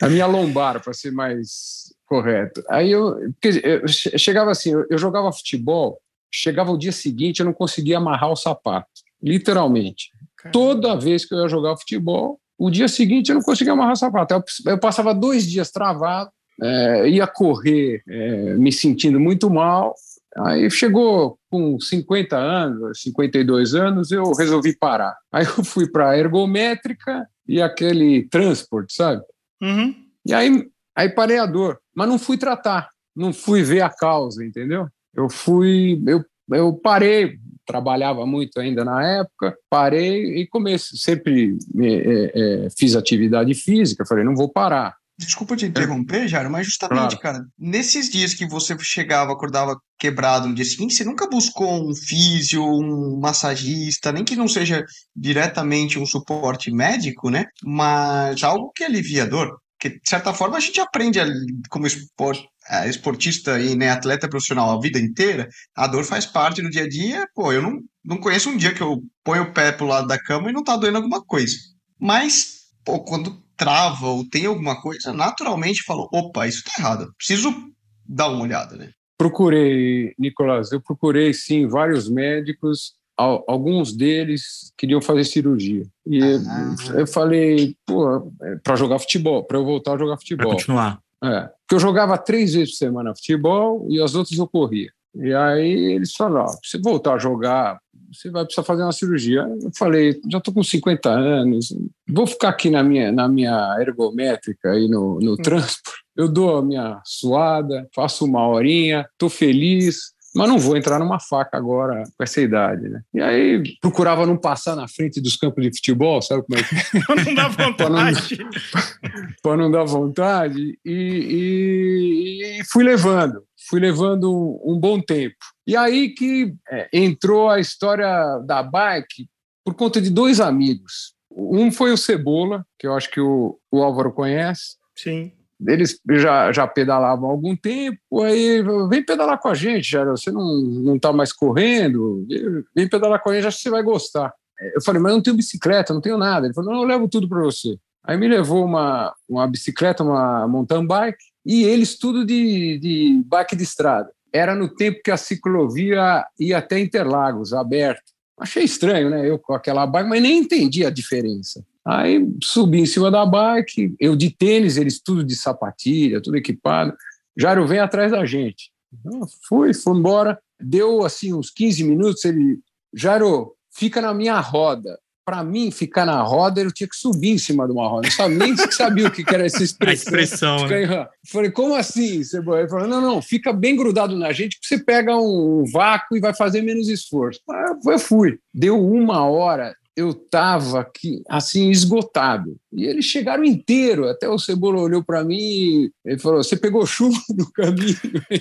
a minha lombar, para ser mais correto. Aí eu, eu chegava assim, eu, eu jogava futebol, chegava o dia seguinte, eu não conseguia amarrar o sapato, literalmente. Caramba. Toda vez que eu ia jogar futebol, o dia seguinte eu não conseguia amarrar sapato. Eu, eu passava dois dias travado, é, ia correr é, me sentindo muito mal. Aí chegou com 50 anos, 52 anos, eu resolvi parar. Aí eu fui para a ergométrica e aquele transporte, sabe? Uhum. E aí, aí parei a dor, mas não fui tratar, não fui ver a causa, entendeu? Eu fui, eu, eu parei, trabalhava muito ainda na época, parei e comecei, sempre é, é, fiz atividade física, falei, não vou parar. Desculpa te interromper, Jairo, mas justamente, claro. cara, nesses dias que você chegava, acordava quebrado no dia seguinte, você nunca buscou um físio, um massagista, nem que não seja diretamente um suporte médico, né? Mas algo que alivia a dor. Porque, de certa forma, a gente aprende a, como esporte, é, esportista e né, atleta profissional a vida inteira, a dor faz parte do dia a dia. Pô, eu não, não conheço um dia que eu ponho o pé pro lado da cama e não tá doendo alguma coisa. Mas, pô, quando trava ou tem alguma coisa, naturalmente falo, opa, isso tá errado. Preciso dar uma olhada, né? Procurei, Nicolas, eu procurei sim vários médicos, alguns deles queriam fazer cirurgia. E ah. eu falei, pô, é para jogar futebol, para eu voltar a jogar futebol. Para continuar. É, porque eu jogava três vezes por semana futebol e as outras eu corria. E aí eles falaram, oh, você voltar a jogar, você vai precisar fazer uma cirurgia. Eu falei, já estou com 50 anos, vou ficar aqui na minha, na minha ergométrica aí no, no hum. transporte. Eu dou a minha suada, faço uma horinha, estou feliz, mas não vou entrar numa faca agora com essa idade, né? E aí procurava não passar na frente dos campos de futebol, sabe como é que é? Para não dar vontade. Para não, não, dar vontade. E, e, e, fui levando, fui levando um, um bom tempo. E aí que é, entrou a história da bike por conta de dois amigos. Um foi o Cebola, que eu acho que o, o Álvaro conhece. Sim eles já, já pedalavam há algum tempo, aí vem pedalar com a gente, já, você não, não tá mais correndo, vem pedalar com a gente, acho que você vai gostar. Eu falei, mas não tenho bicicleta, não tenho nada. Ele falou, não, eu levo tudo para você. Aí me levou uma, uma bicicleta, uma mountain bike, e eles tudo de, de bike de estrada. Era no tempo que a ciclovia ia até Interlagos, aberto. Achei estranho, né? Eu com aquela bike, mas nem entendi a diferença. Aí subi em cima da bike, eu de tênis, eles tudo de sapatilha, tudo equipado. Jairo vem atrás da gente. Então, fui, fui embora. Deu assim uns 15 minutos. Ele, Jairo, fica na minha roda. Para mim, ficar na roda, eu tinha que subir em cima de uma roda. Sabia, nem sabia o que era essa expressão. A expressão. Né? Falei, como assim? Ele falou, não, não, fica bem grudado na gente, que você pega um vácuo e vai fazer menos esforço. Eu fui. Deu uma hora, eu estava assim, esgotado. E eles chegaram inteiro. Até o Cebola olhou para mim e falou: Você pegou chuva no caminho?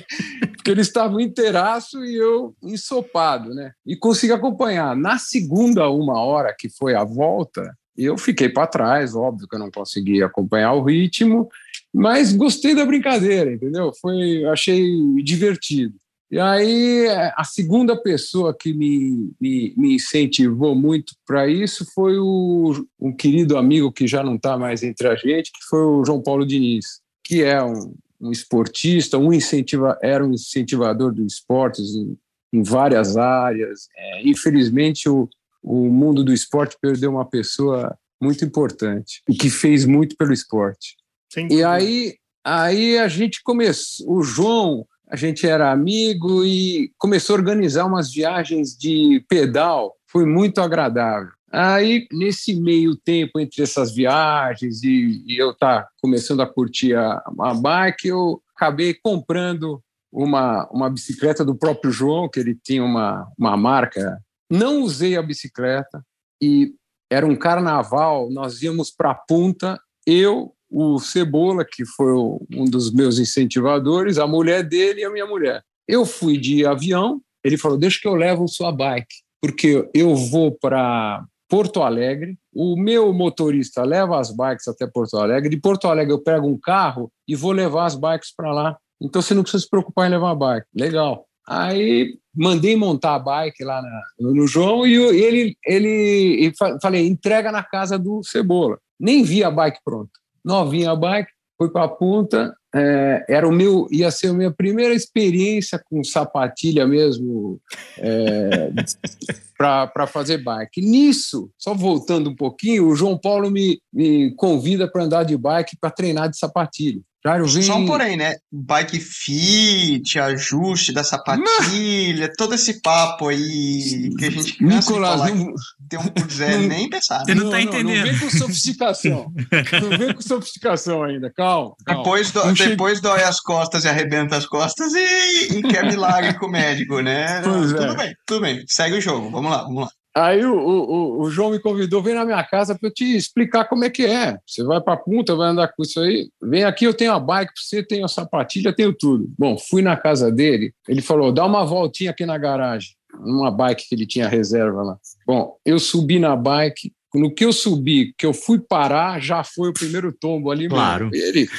Porque eles estavam inteiraço e eu ensopado, né? E consegui acompanhar. Na segunda uma hora, que foi a volta, eu fiquei para trás, óbvio que eu não consegui acompanhar o ritmo, mas gostei da brincadeira, entendeu? Foi, achei divertido. E aí, a segunda pessoa que me, me, me incentivou muito para isso foi o, um querido amigo que já não está mais entre a gente, que foi o João Paulo Diniz, que é um, um esportista, um incentiva, era um incentivador do esportes em, em várias áreas. É, infelizmente, o, o mundo do esporte perdeu uma pessoa muito importante e que fez muito pelo esporte. Sim. E aí, aí a gente começou, o João a gente era amigo e começou a organizar umas viagens de pedal. Foi muito agradável. Aí, nesse meio tempo entre essas viagens e, e eu estar tá começando a curtir a, a bike, eu acabei comprando uma, uma bicicleta do próprio João, que ele tinha uma, uma marca. Não usei a bicicleta e era um carnaval, nós íamos para a Punta, eu, o Cebola, que foi um dos meus incentivadores, a mulher dele e a minha mulher. Eu fui de avião, ele falou: Deixa que eu levo sua bike, porque eu vou para Porto Alegre, o meu motorista leva as bikes até Porto Alegre, de Porto Alegre eu pego um carro e vou levar as bikes para lá. Então você não precisa se preocupar em levar a bike. Legal. Aí mandei montar a bike lá na, no João e ele, ele, ele falei, entrega na casa do Cebola. Nem vi a bike pronta novinha a bike, fui para a punta, é, era o meu, ia ser a minha primeira experiência com sapatilha mesmo é, para fazer bike. Nisso, só voltando um pouquinho, o João Paulo me, me convida para andar de bike para treinar de sapatilha. Jairo, vem... Só um porém, né? Bike fit, ajuste da sapatilha, todo esse papo aí que a gente cansa falar não... tem um por zero, nem pensar. Você não, não tá entendendo. Não, vem com sofisticação. não vem com sofisticação ainda, calma. calma. Depois, do, depois dói as costas e arrebenta as costas e, e quer milagre com o médico, né? Pois tudo é. bem, tudo bem. Segue o jogo, vamos lá, vamos lá. Aí o, o, o, João me convidou, vem na minha casa para eu te explicar como é que é. Você vai para a punta, vai andar com isso aí. Vem aqui, eu tenho a bike para você, tenho a sapatilha, tenho tudo. Bom, fui na casa dele, ele falou, dá uma voltinha aqui na garagem, numa bike que ele tinha reserva lá. Bom, eu subi na bike, no que eu subi, que eu fui parar, já foi o primeiro tombo ali. Claro. Mesmo. Ele,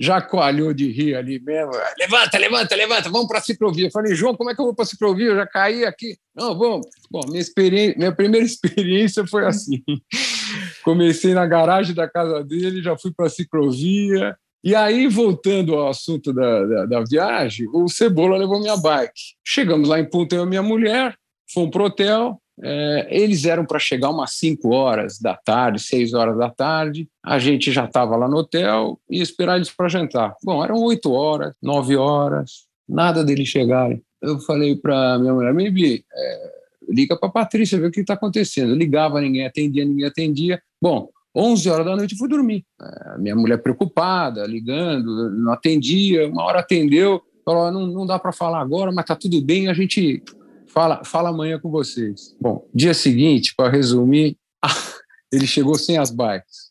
já coalhou de rir ali mesmo. Levanta, levanta, levanta, vamos para a ciclovia. Eu falei, João, como é que eu vou para a ciclovia? Eu já caí aqui. Não, vamos. Bom, minha, experiência, minha primeira experiência foi assim. Comecei na garagem da casa dele, já fui para a ciclovia, E aí, voltando ao assunto da, da, da, viagem, o Cebola levou minha bike. Chegamos lá em Punta, eu e minha mulher, fomos pro hotel. É, eles eram para chegar umas 5 horas da tarde, 6 horas da tarde. A gente já estava lá no hotel e esperar eles para jantar. Bom, eram 8 horas, 9 horas, nada deles chegarem. Eu falei para minha mulher, Maybe, é, liga para a Patrícia, ver o que está acontecendo. Eu ligava, ninguém atendia, ninguém atendia. Bom, 11 horas da noite fui dormir. É, minha mulher preocupada, ligando, não atendia. Uma hora atendeu, falou: não, não dá para falar agora, mas tá tudo bem, a gente fala, fala amanhã com vocês. Bom, dia seguinte, para resumir, ele chegou sem as bikes.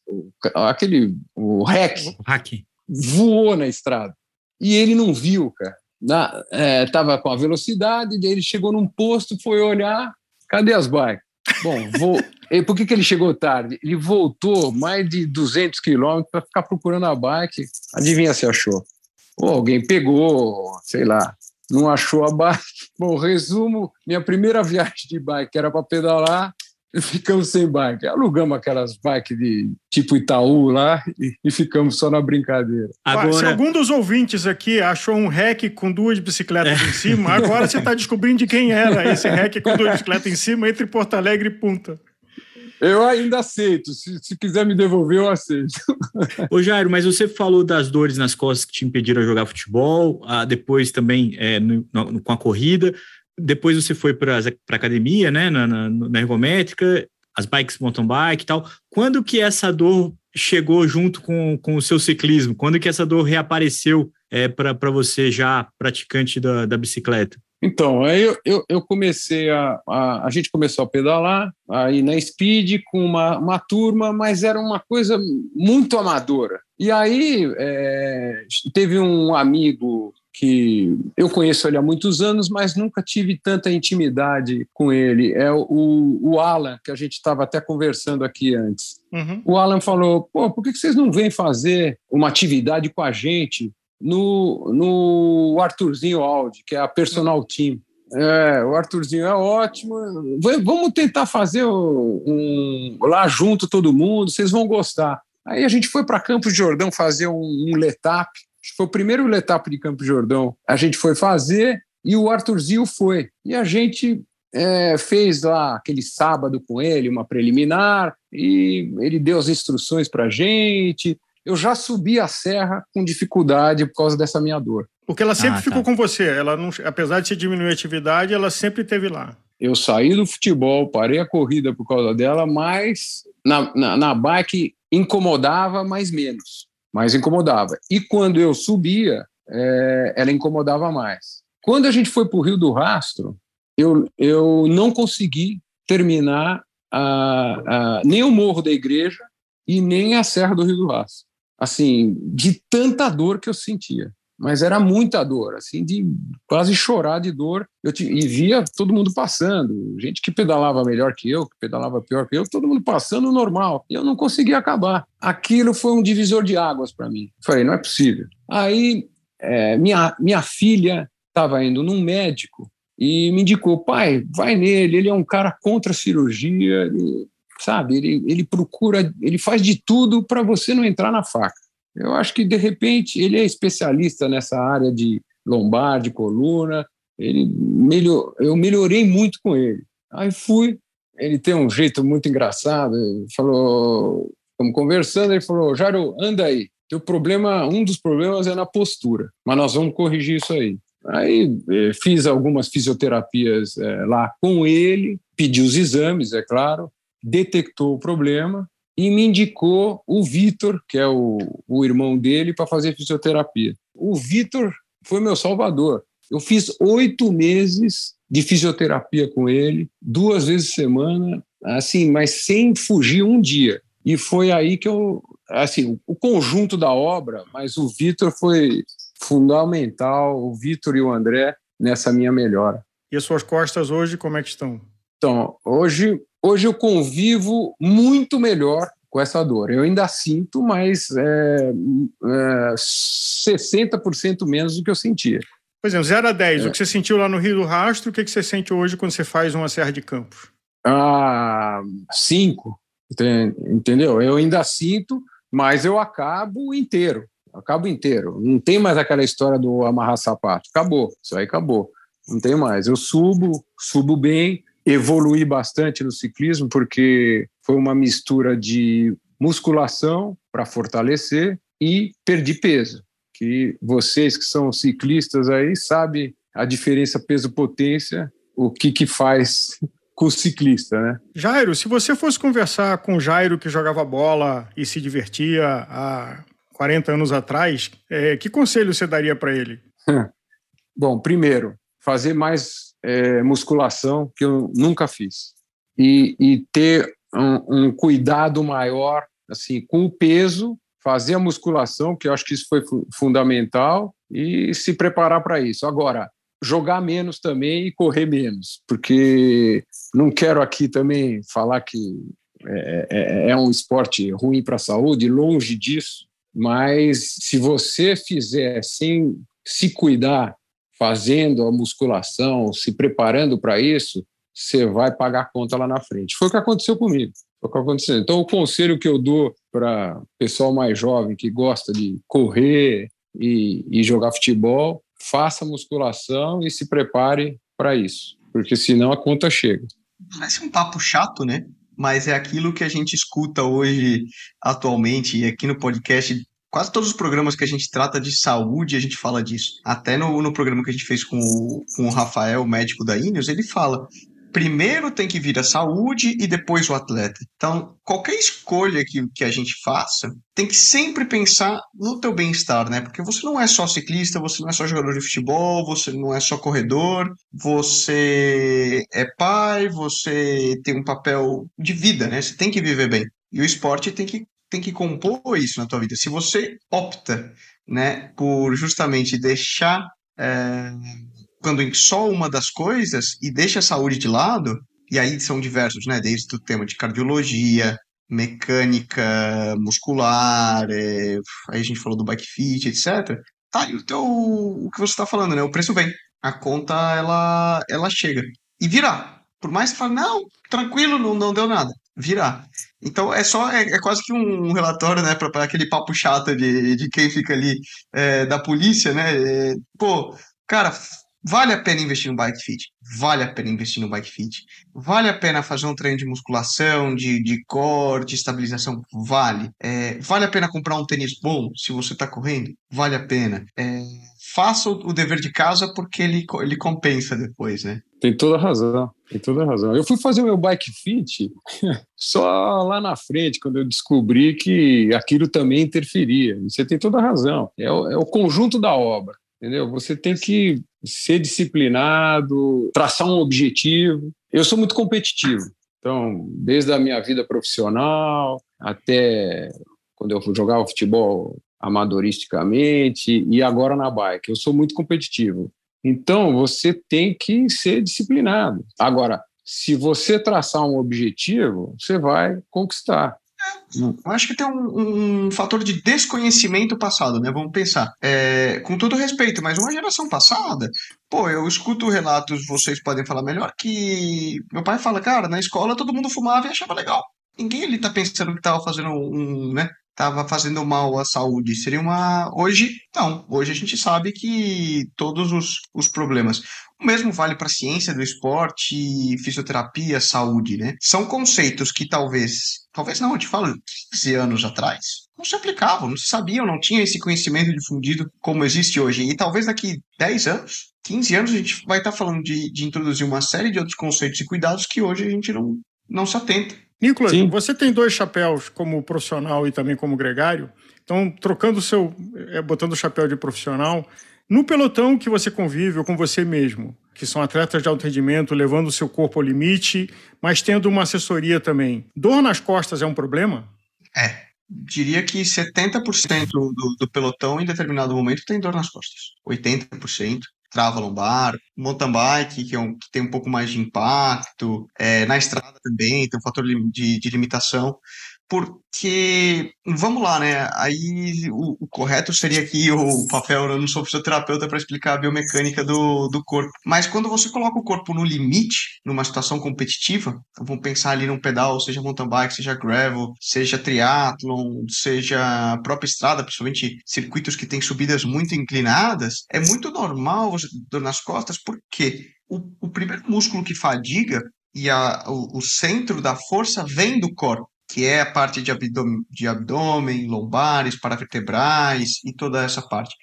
Aquele, o hack, o hack voou na estrada. E ele não viu, cara. Na, é, tava com a velocidade, daí ele chegou num posto, foi olhar, cadê as bikes? Bom, vou, e por que, que ele chegou tarde? Ele voltou mais de 200 quilômetros para ficar procurando a bike. Adivinha se achou? Ou alguém pegou, sei lá, não achou a bike. Bom, resumo: minha primeira viagem de bike era para pedalar, ficamos sem bike. Alugamos aquelas bikes de tipo Itaú lá e, e ficamos só na brincadeira. Agora... Se algum dos ouvintes aqui achou um REC com duas bicicletas é. em cima, agora você está descobrindo de quem era esse REC com duas bicicletas em cima entre Porto Alegre e Punta. Eu ainda aceito. Se, se, quiser me devolver, eu aceito. Ô, Jairo, mas você falou das dores nas costas que te impediram de jogar futebol, ah, depois também é, no, no, com a corrida. Depois você foi para a academia, né, na, na, na, ergométrica, as bikes mountain bike e tal. Quando que essa dor chegou junto com, com o seu ciclismo? Quando que essa dor reapareceu é, para você já praticante da, da bicicleta? Então, aí eu, eu, eu comecei a, a, a. gente começou a pedalar, aí na Speed com uma, uma turma, mas era uma coisa muito amadora. E aí é, teve um amigo que eu conheço ele há muitos anos, mas nunca tive tanta intimidade com ele. É o, o Alan, que a gente estava até conversando aqui antes. Uhum. O Alan falou: pô, por que vocês não vêm fazer uma atividade com a gente no, no Arthurzinho Audi, que é a personal team. É, o Arthurzinho é ótimo. Vamos tentar fazer um, lá junto todo mundo, vocês vão gostar. Aí a gente foi para Campos de Jordão fazer um, um letap. Foi o primeiro letap de Campos de Jordão. A gente foi fazer e o Arthurzinho foi. E a gente é, fez lá aquele sábado com ele, uma preliminar, e ele deu as instruções para a gente eu já subi a serra com dificuldade por causa dessa minha dor. Porque ela sempre ah, ficou tá. com você, ela não, apesar de se diminuir a atividade, ela sempre esteve lá. Eu saí do futebol, parei a corrida por causa dela, mas na, na, na bike incomodava, mas menos. Mas incomodava. E quando eu subia, é, ela incomodava mais. Quando a gente foi para o Rio do Rastro, eu, eu não consegui terminar a, a, nem o Morro da Igreja e nem a Serra do Rio do Rastro assim, de tanta dor que eu sentia. Mas era muita dor, assim, de quase chorar de dor. Eu te, e via todo mundo passando, gente que pedalava melhor que eu, que pedalava pior que eu, todo mundo passando normal. E eu não conseguia acabar. Aquilo foi um divisor de águas para mim. Falei, não é possível. Aí, é, minha, minha filha estava indo num médico e me indicou, pai, vai nele, ele é um cara contra a cirurgia, ele sabe? Ele, ele procura, ele faz de tudo para você não entrar na faca. Eu acho que, de repente, ele é especialista nessa área de lombar, de coluna. Ele melhor, eu melhorei muito com ele. Aí fui, ele tem um jeito muito engraçado. Falou, estamos conversando, ele falou, Jairo, anda aí. Teu problema, um dos problemas é na postura, mas nós vamos corrigir isso aí. Aí eh, fiz algumas fisioterapias eh, lá com ele, pedi os exames, é claro, detectou o problema e me indicou o Vitor, que é o, o irmão dele, para fazer fisioterapia. O Vitor foi meu salvador. Eu fiz oito meses de fisioterapia com ele, duas vezes por semana, assim, mas sem fugir um dia. E foi aí que eu, assim, o conjunto da obra, mas o Vitor foi fundamental, o Vitor e o André nessa minha melhora. E as suas costas hoje como é que estão? Então, hoje Hoje eu convivo muito melhor com essa dor. Eu ainda sinto, mas é, é 60% menos do que eu sentia. Por exemplo, 0 a 10, é. o que você sentiu lá no Rio do Rastro, o que você sente hoje quando você faz uma Serra de Campos? Ah, 5, entendeu? Eu ainda sinto, mas eu acabo inteiro. Eu acabo inteiro. Não tem mais aquela história do amarrar sapato. Acabou. Isso aí acabou. Não tem mais. Eu subo, subo bem, evoluí bastante no ciclismo, porque foi uma mistura de musculação para fortalecer e perdi peso. Que vocês que são ciclistas aí sabem a diferença peso-potência, o que, que faz com o ciclista, né? Jairo, se você fosse conversar com o Jairo que jogava bola e se divertia há 40 anos atrás, é, que conselho você daria para ele? Bom, primeiro, fazer mais é, musculação, que eu nunca fiz. E, e ter um, um, cuidado maior assim com o peso, fazer a musculação, que eu acho que isso foi fundamental, e se preparar para isso. Agora, jogar menos também e correr menos, porque não quero aqui também falar que é, é, é um esporte ruim para a saúde, longe disso, mas se você fizer sem se cuidar, fazendo a musculação, se preparando para isso, você vai pagar a conta lá na frente. Foi o que aconteceu comigo. Foi o que aconteceu. Então, o conselho que eu dou para pessoal mais jovem que gosta de correr e, e jogar futebol, faça musculação e se prepare para isso, porque senão a conta chega. Parece um papo chato, né? Mas é aquilo que a gente escuta hoje, atualmente, e aqui no podcast quase todos os programas que a gente trata de saúde, a gente fala disso. Até no, no programa que a gente fez com o, com o Rafael, médico da Ineos, ele fala: primeiro tem que vir a saúde e depois o atleta. Então, qualquer escolha que, que a gente faça, tem que sempre pensar no teu bem-estar, né? Porque você não é só ciclista, você não é só jogador de futebol, você não é só corredor, você é pai, você tem um papel de vida, né? Você tem que viver bem. E o esporte tem que tem que compor isso na tua vida. Se você opta, né, por justamente deixar é, quando em só uma das coisas e deixa a saúde de lado, e aí são diversos, né, desde o tema de cardiologia, mecânica muscular, é, aí a gente falou do bike fit, etc. Tá, e o teu, o que você está falando, né, o preço vem, a conta ela, ela chega e virá. Por mais que fale, não, tranquilo, não, não deu nada virar. Então é só é, é quase que um relatório, né, para aquele papo chato de, de quem fica ali é, da polícia, né? É, pô, cara, vale a pena investir no bike fit, vale a pena investir no bike fit, vale a pena fazer um treino de musculação, de, de core, de estabilização, vale. É, vale a pena comprar um tênis bom se você está correndo, vale a pena. É, faça o dever de casa porque ele, ele compensa depois, né? Tem toda razão, tem toda razão. Eu fui fazer o meu bike fit só lá na frente, quando eu descobri que aquilo também interferia. Você tem toda razão. É o, é o conjunto da obra, entendeu? Você tem que ser disciplinado, traçar um objetivo. Eu sou muito competitivo, então, desde a minha vida profissional até quando eu jogava futebol amadoristicamente e agora na bike. Eu sou muito competitivo. Então, você tem que ser disciplinado. Agora, se você traçar um objetivo, você vai conquistar. Eu acho que tem um, um, fator de desconhecimento passado, né? Vamos pensar. É, com todo respeito, mas uma geração passada, pô, eu escuto relatos, vocês podem falar melhor, que meu pai fala, cara, na escola todo mundo fumava e achava legal. Ninguém ali tá pensando que tava fazendo um, né? estava fazendo mal à saúde. Seria uma. Hoje, não. Hoje a gente sabe que todos os, os problemas. O mesmo vale para a ciência do esporte, fisioterapia, saúde, né? São conceitos que talvez. Talvez não, eu te falo 15 anos atrás. Não se aplicavam, não se sabiam, não tinha esse conhecimento difundido como existe hoje. E talvez daqui 10 anos, 15 anos, a gente vai estar tá falando de, de introduzir uma série de outros conceitos e cuidados que hoje a gente não, não se atenta. Nicolas, Sim. você tem dois chapéus como profissional e também como gregário. Então, trocando o seu, é, botando o chapéu de profissional, no pelotão que você convive ou com você mesmo, que são atletas de alto rendimento, levando o seu corpo ao limite, mas tendo uma assessoria também. Dor nas costas é um problema? É. Diria que 70% do, do pelotão, em determinado momento, tem dor nas costas. 80% trava lombar, mountain bike, que, é um, que tem um pouco mais de impacto, é, na estrada também tem um fator de, de limitação. Porque, vamos lá, né? Aí o, o, correto seria aqui o papel, eu não sou fisioterapeuta para explicar a biomecânica do, do corpo. Mas quando você coloca o corpo no limite, numa situação competitiva, então vamos pensar ali num pedal, seja mountain bike, seja gravel, seja triatlon, seja a própria estrada, principalmente circuitos que têm subidas muito inclinadas, é muito normal você dor nas costas, porque o, o primeiro músculo que fadiga e a, o, o centro da força vem do corpo que é a parte de abdômen, de abdômen, lombares, paravertebrais e toda essa parte.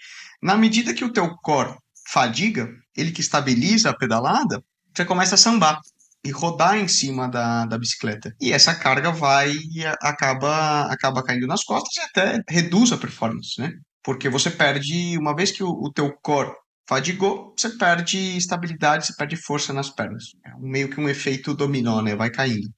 Na medida que o teu core fadiga, ele que estabiliza a pedalada, você começa a sambar e rodar em cima da, da bicicleta. E essa carga vai acaba, acaba caindo nas costas e até reduz a performance, né? Porque você perde, uma vez que o, o teu core fadigou, você perde estabilidade, você perde força nas pernas. É meio que um efeito dominó, né? Vai caindo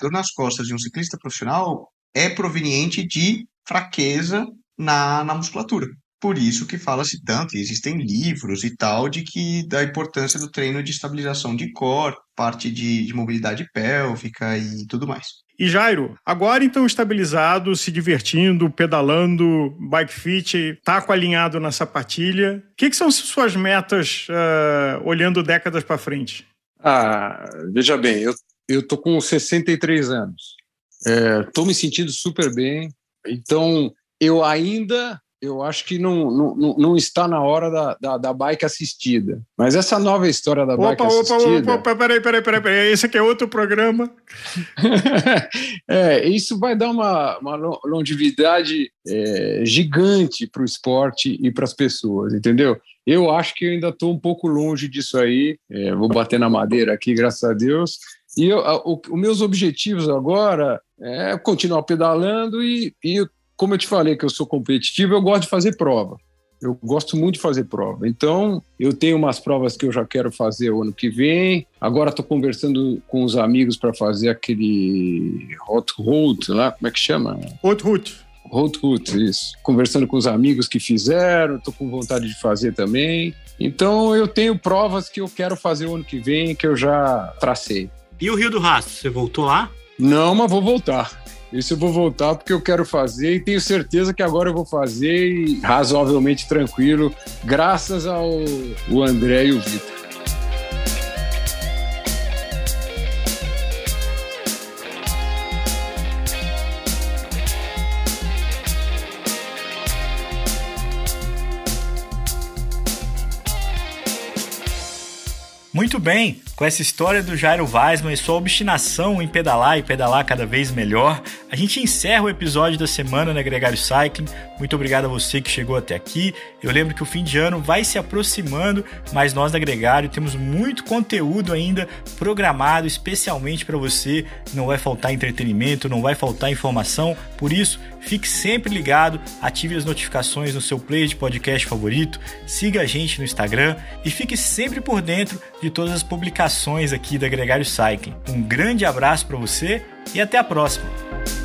dor nas costas de um ciclista profissional é proveniente de fraqueza na, na musculatura. Por isso que fala-se tanto, e existem livros e tal, de que da importância do treino de estabilização de core, parte de, de mobilidade pélvica e tudo mais. E Jairo, agora então estabilizado, se divertindo, pedalando, bike fit, taco alinhado na sapatilha, o que, que, são suas metas uh, olhando décadas para frente? Ah, veja bem, eu eu tô com 63 anos. Estou é, me sentindo super bem. Então, eu ainda eu acho que não, não, não está na hora da, da, da, bike assistida. Mas essa nova história da opa, bike opa, assistida... Opa, opa, peraí, peraí, peraí, peraí. Esse aqui é outro programa. é, isso vai dar uma, uma longevidade é, gigante para o esporte e para as pessoas, entendeu? Eu acho que eu ainda estou um pouco longe disso aí. É, vou bater na madeira aqui, graças a Deus. E eu, os meus objetivos agora é continuar pedalando e, e, como eu te falei que eu sou competitivo, eu gosto de fazer prova. Eu gosto muito de fazer prova. Então, eu tenho umas provas que eu já quero fazer o ano que vem. Agora estou conversando com os amigos para fazer aquele hot road lá, como é que chama? Hot route. Hot route, isso. Conversando com os amigos que fizeram, estou com vontade de fazer também. Então, eu tenho provas que eu quero fazer o ano que vem, que eu já tracei. E o Rio do Rastro, você voltou lá? Não, mas vou voltar. Isso eu vou voltar porque eu quero fazer e tenho certeza que agora eu vou fazer razoavelmente tranquilo, graças ao André e o Vitor. Muito bem, com essa história do Jairo Weisman e sua obstinação em pedalar e pedalar cada vez melhor, a gente encerra o episódio da semana na Gregário Cycling. Muito obrigado a você que chegou até aqui. Eu lembro que o fim de ano vai se aproximando, mas nós da Gregário temos muito conteúdo ainda programado especialmente para você. Não vai faltar entretenimento, não vai faltar informação. Por isso, fique sempre ligado, ative as notificações no seu player de podcast favorito, siga a gente no Instagram e fique sempre por dentro de todas as publicações aqui da Gregário Cycling. Um grande abraço para você e até a próxima!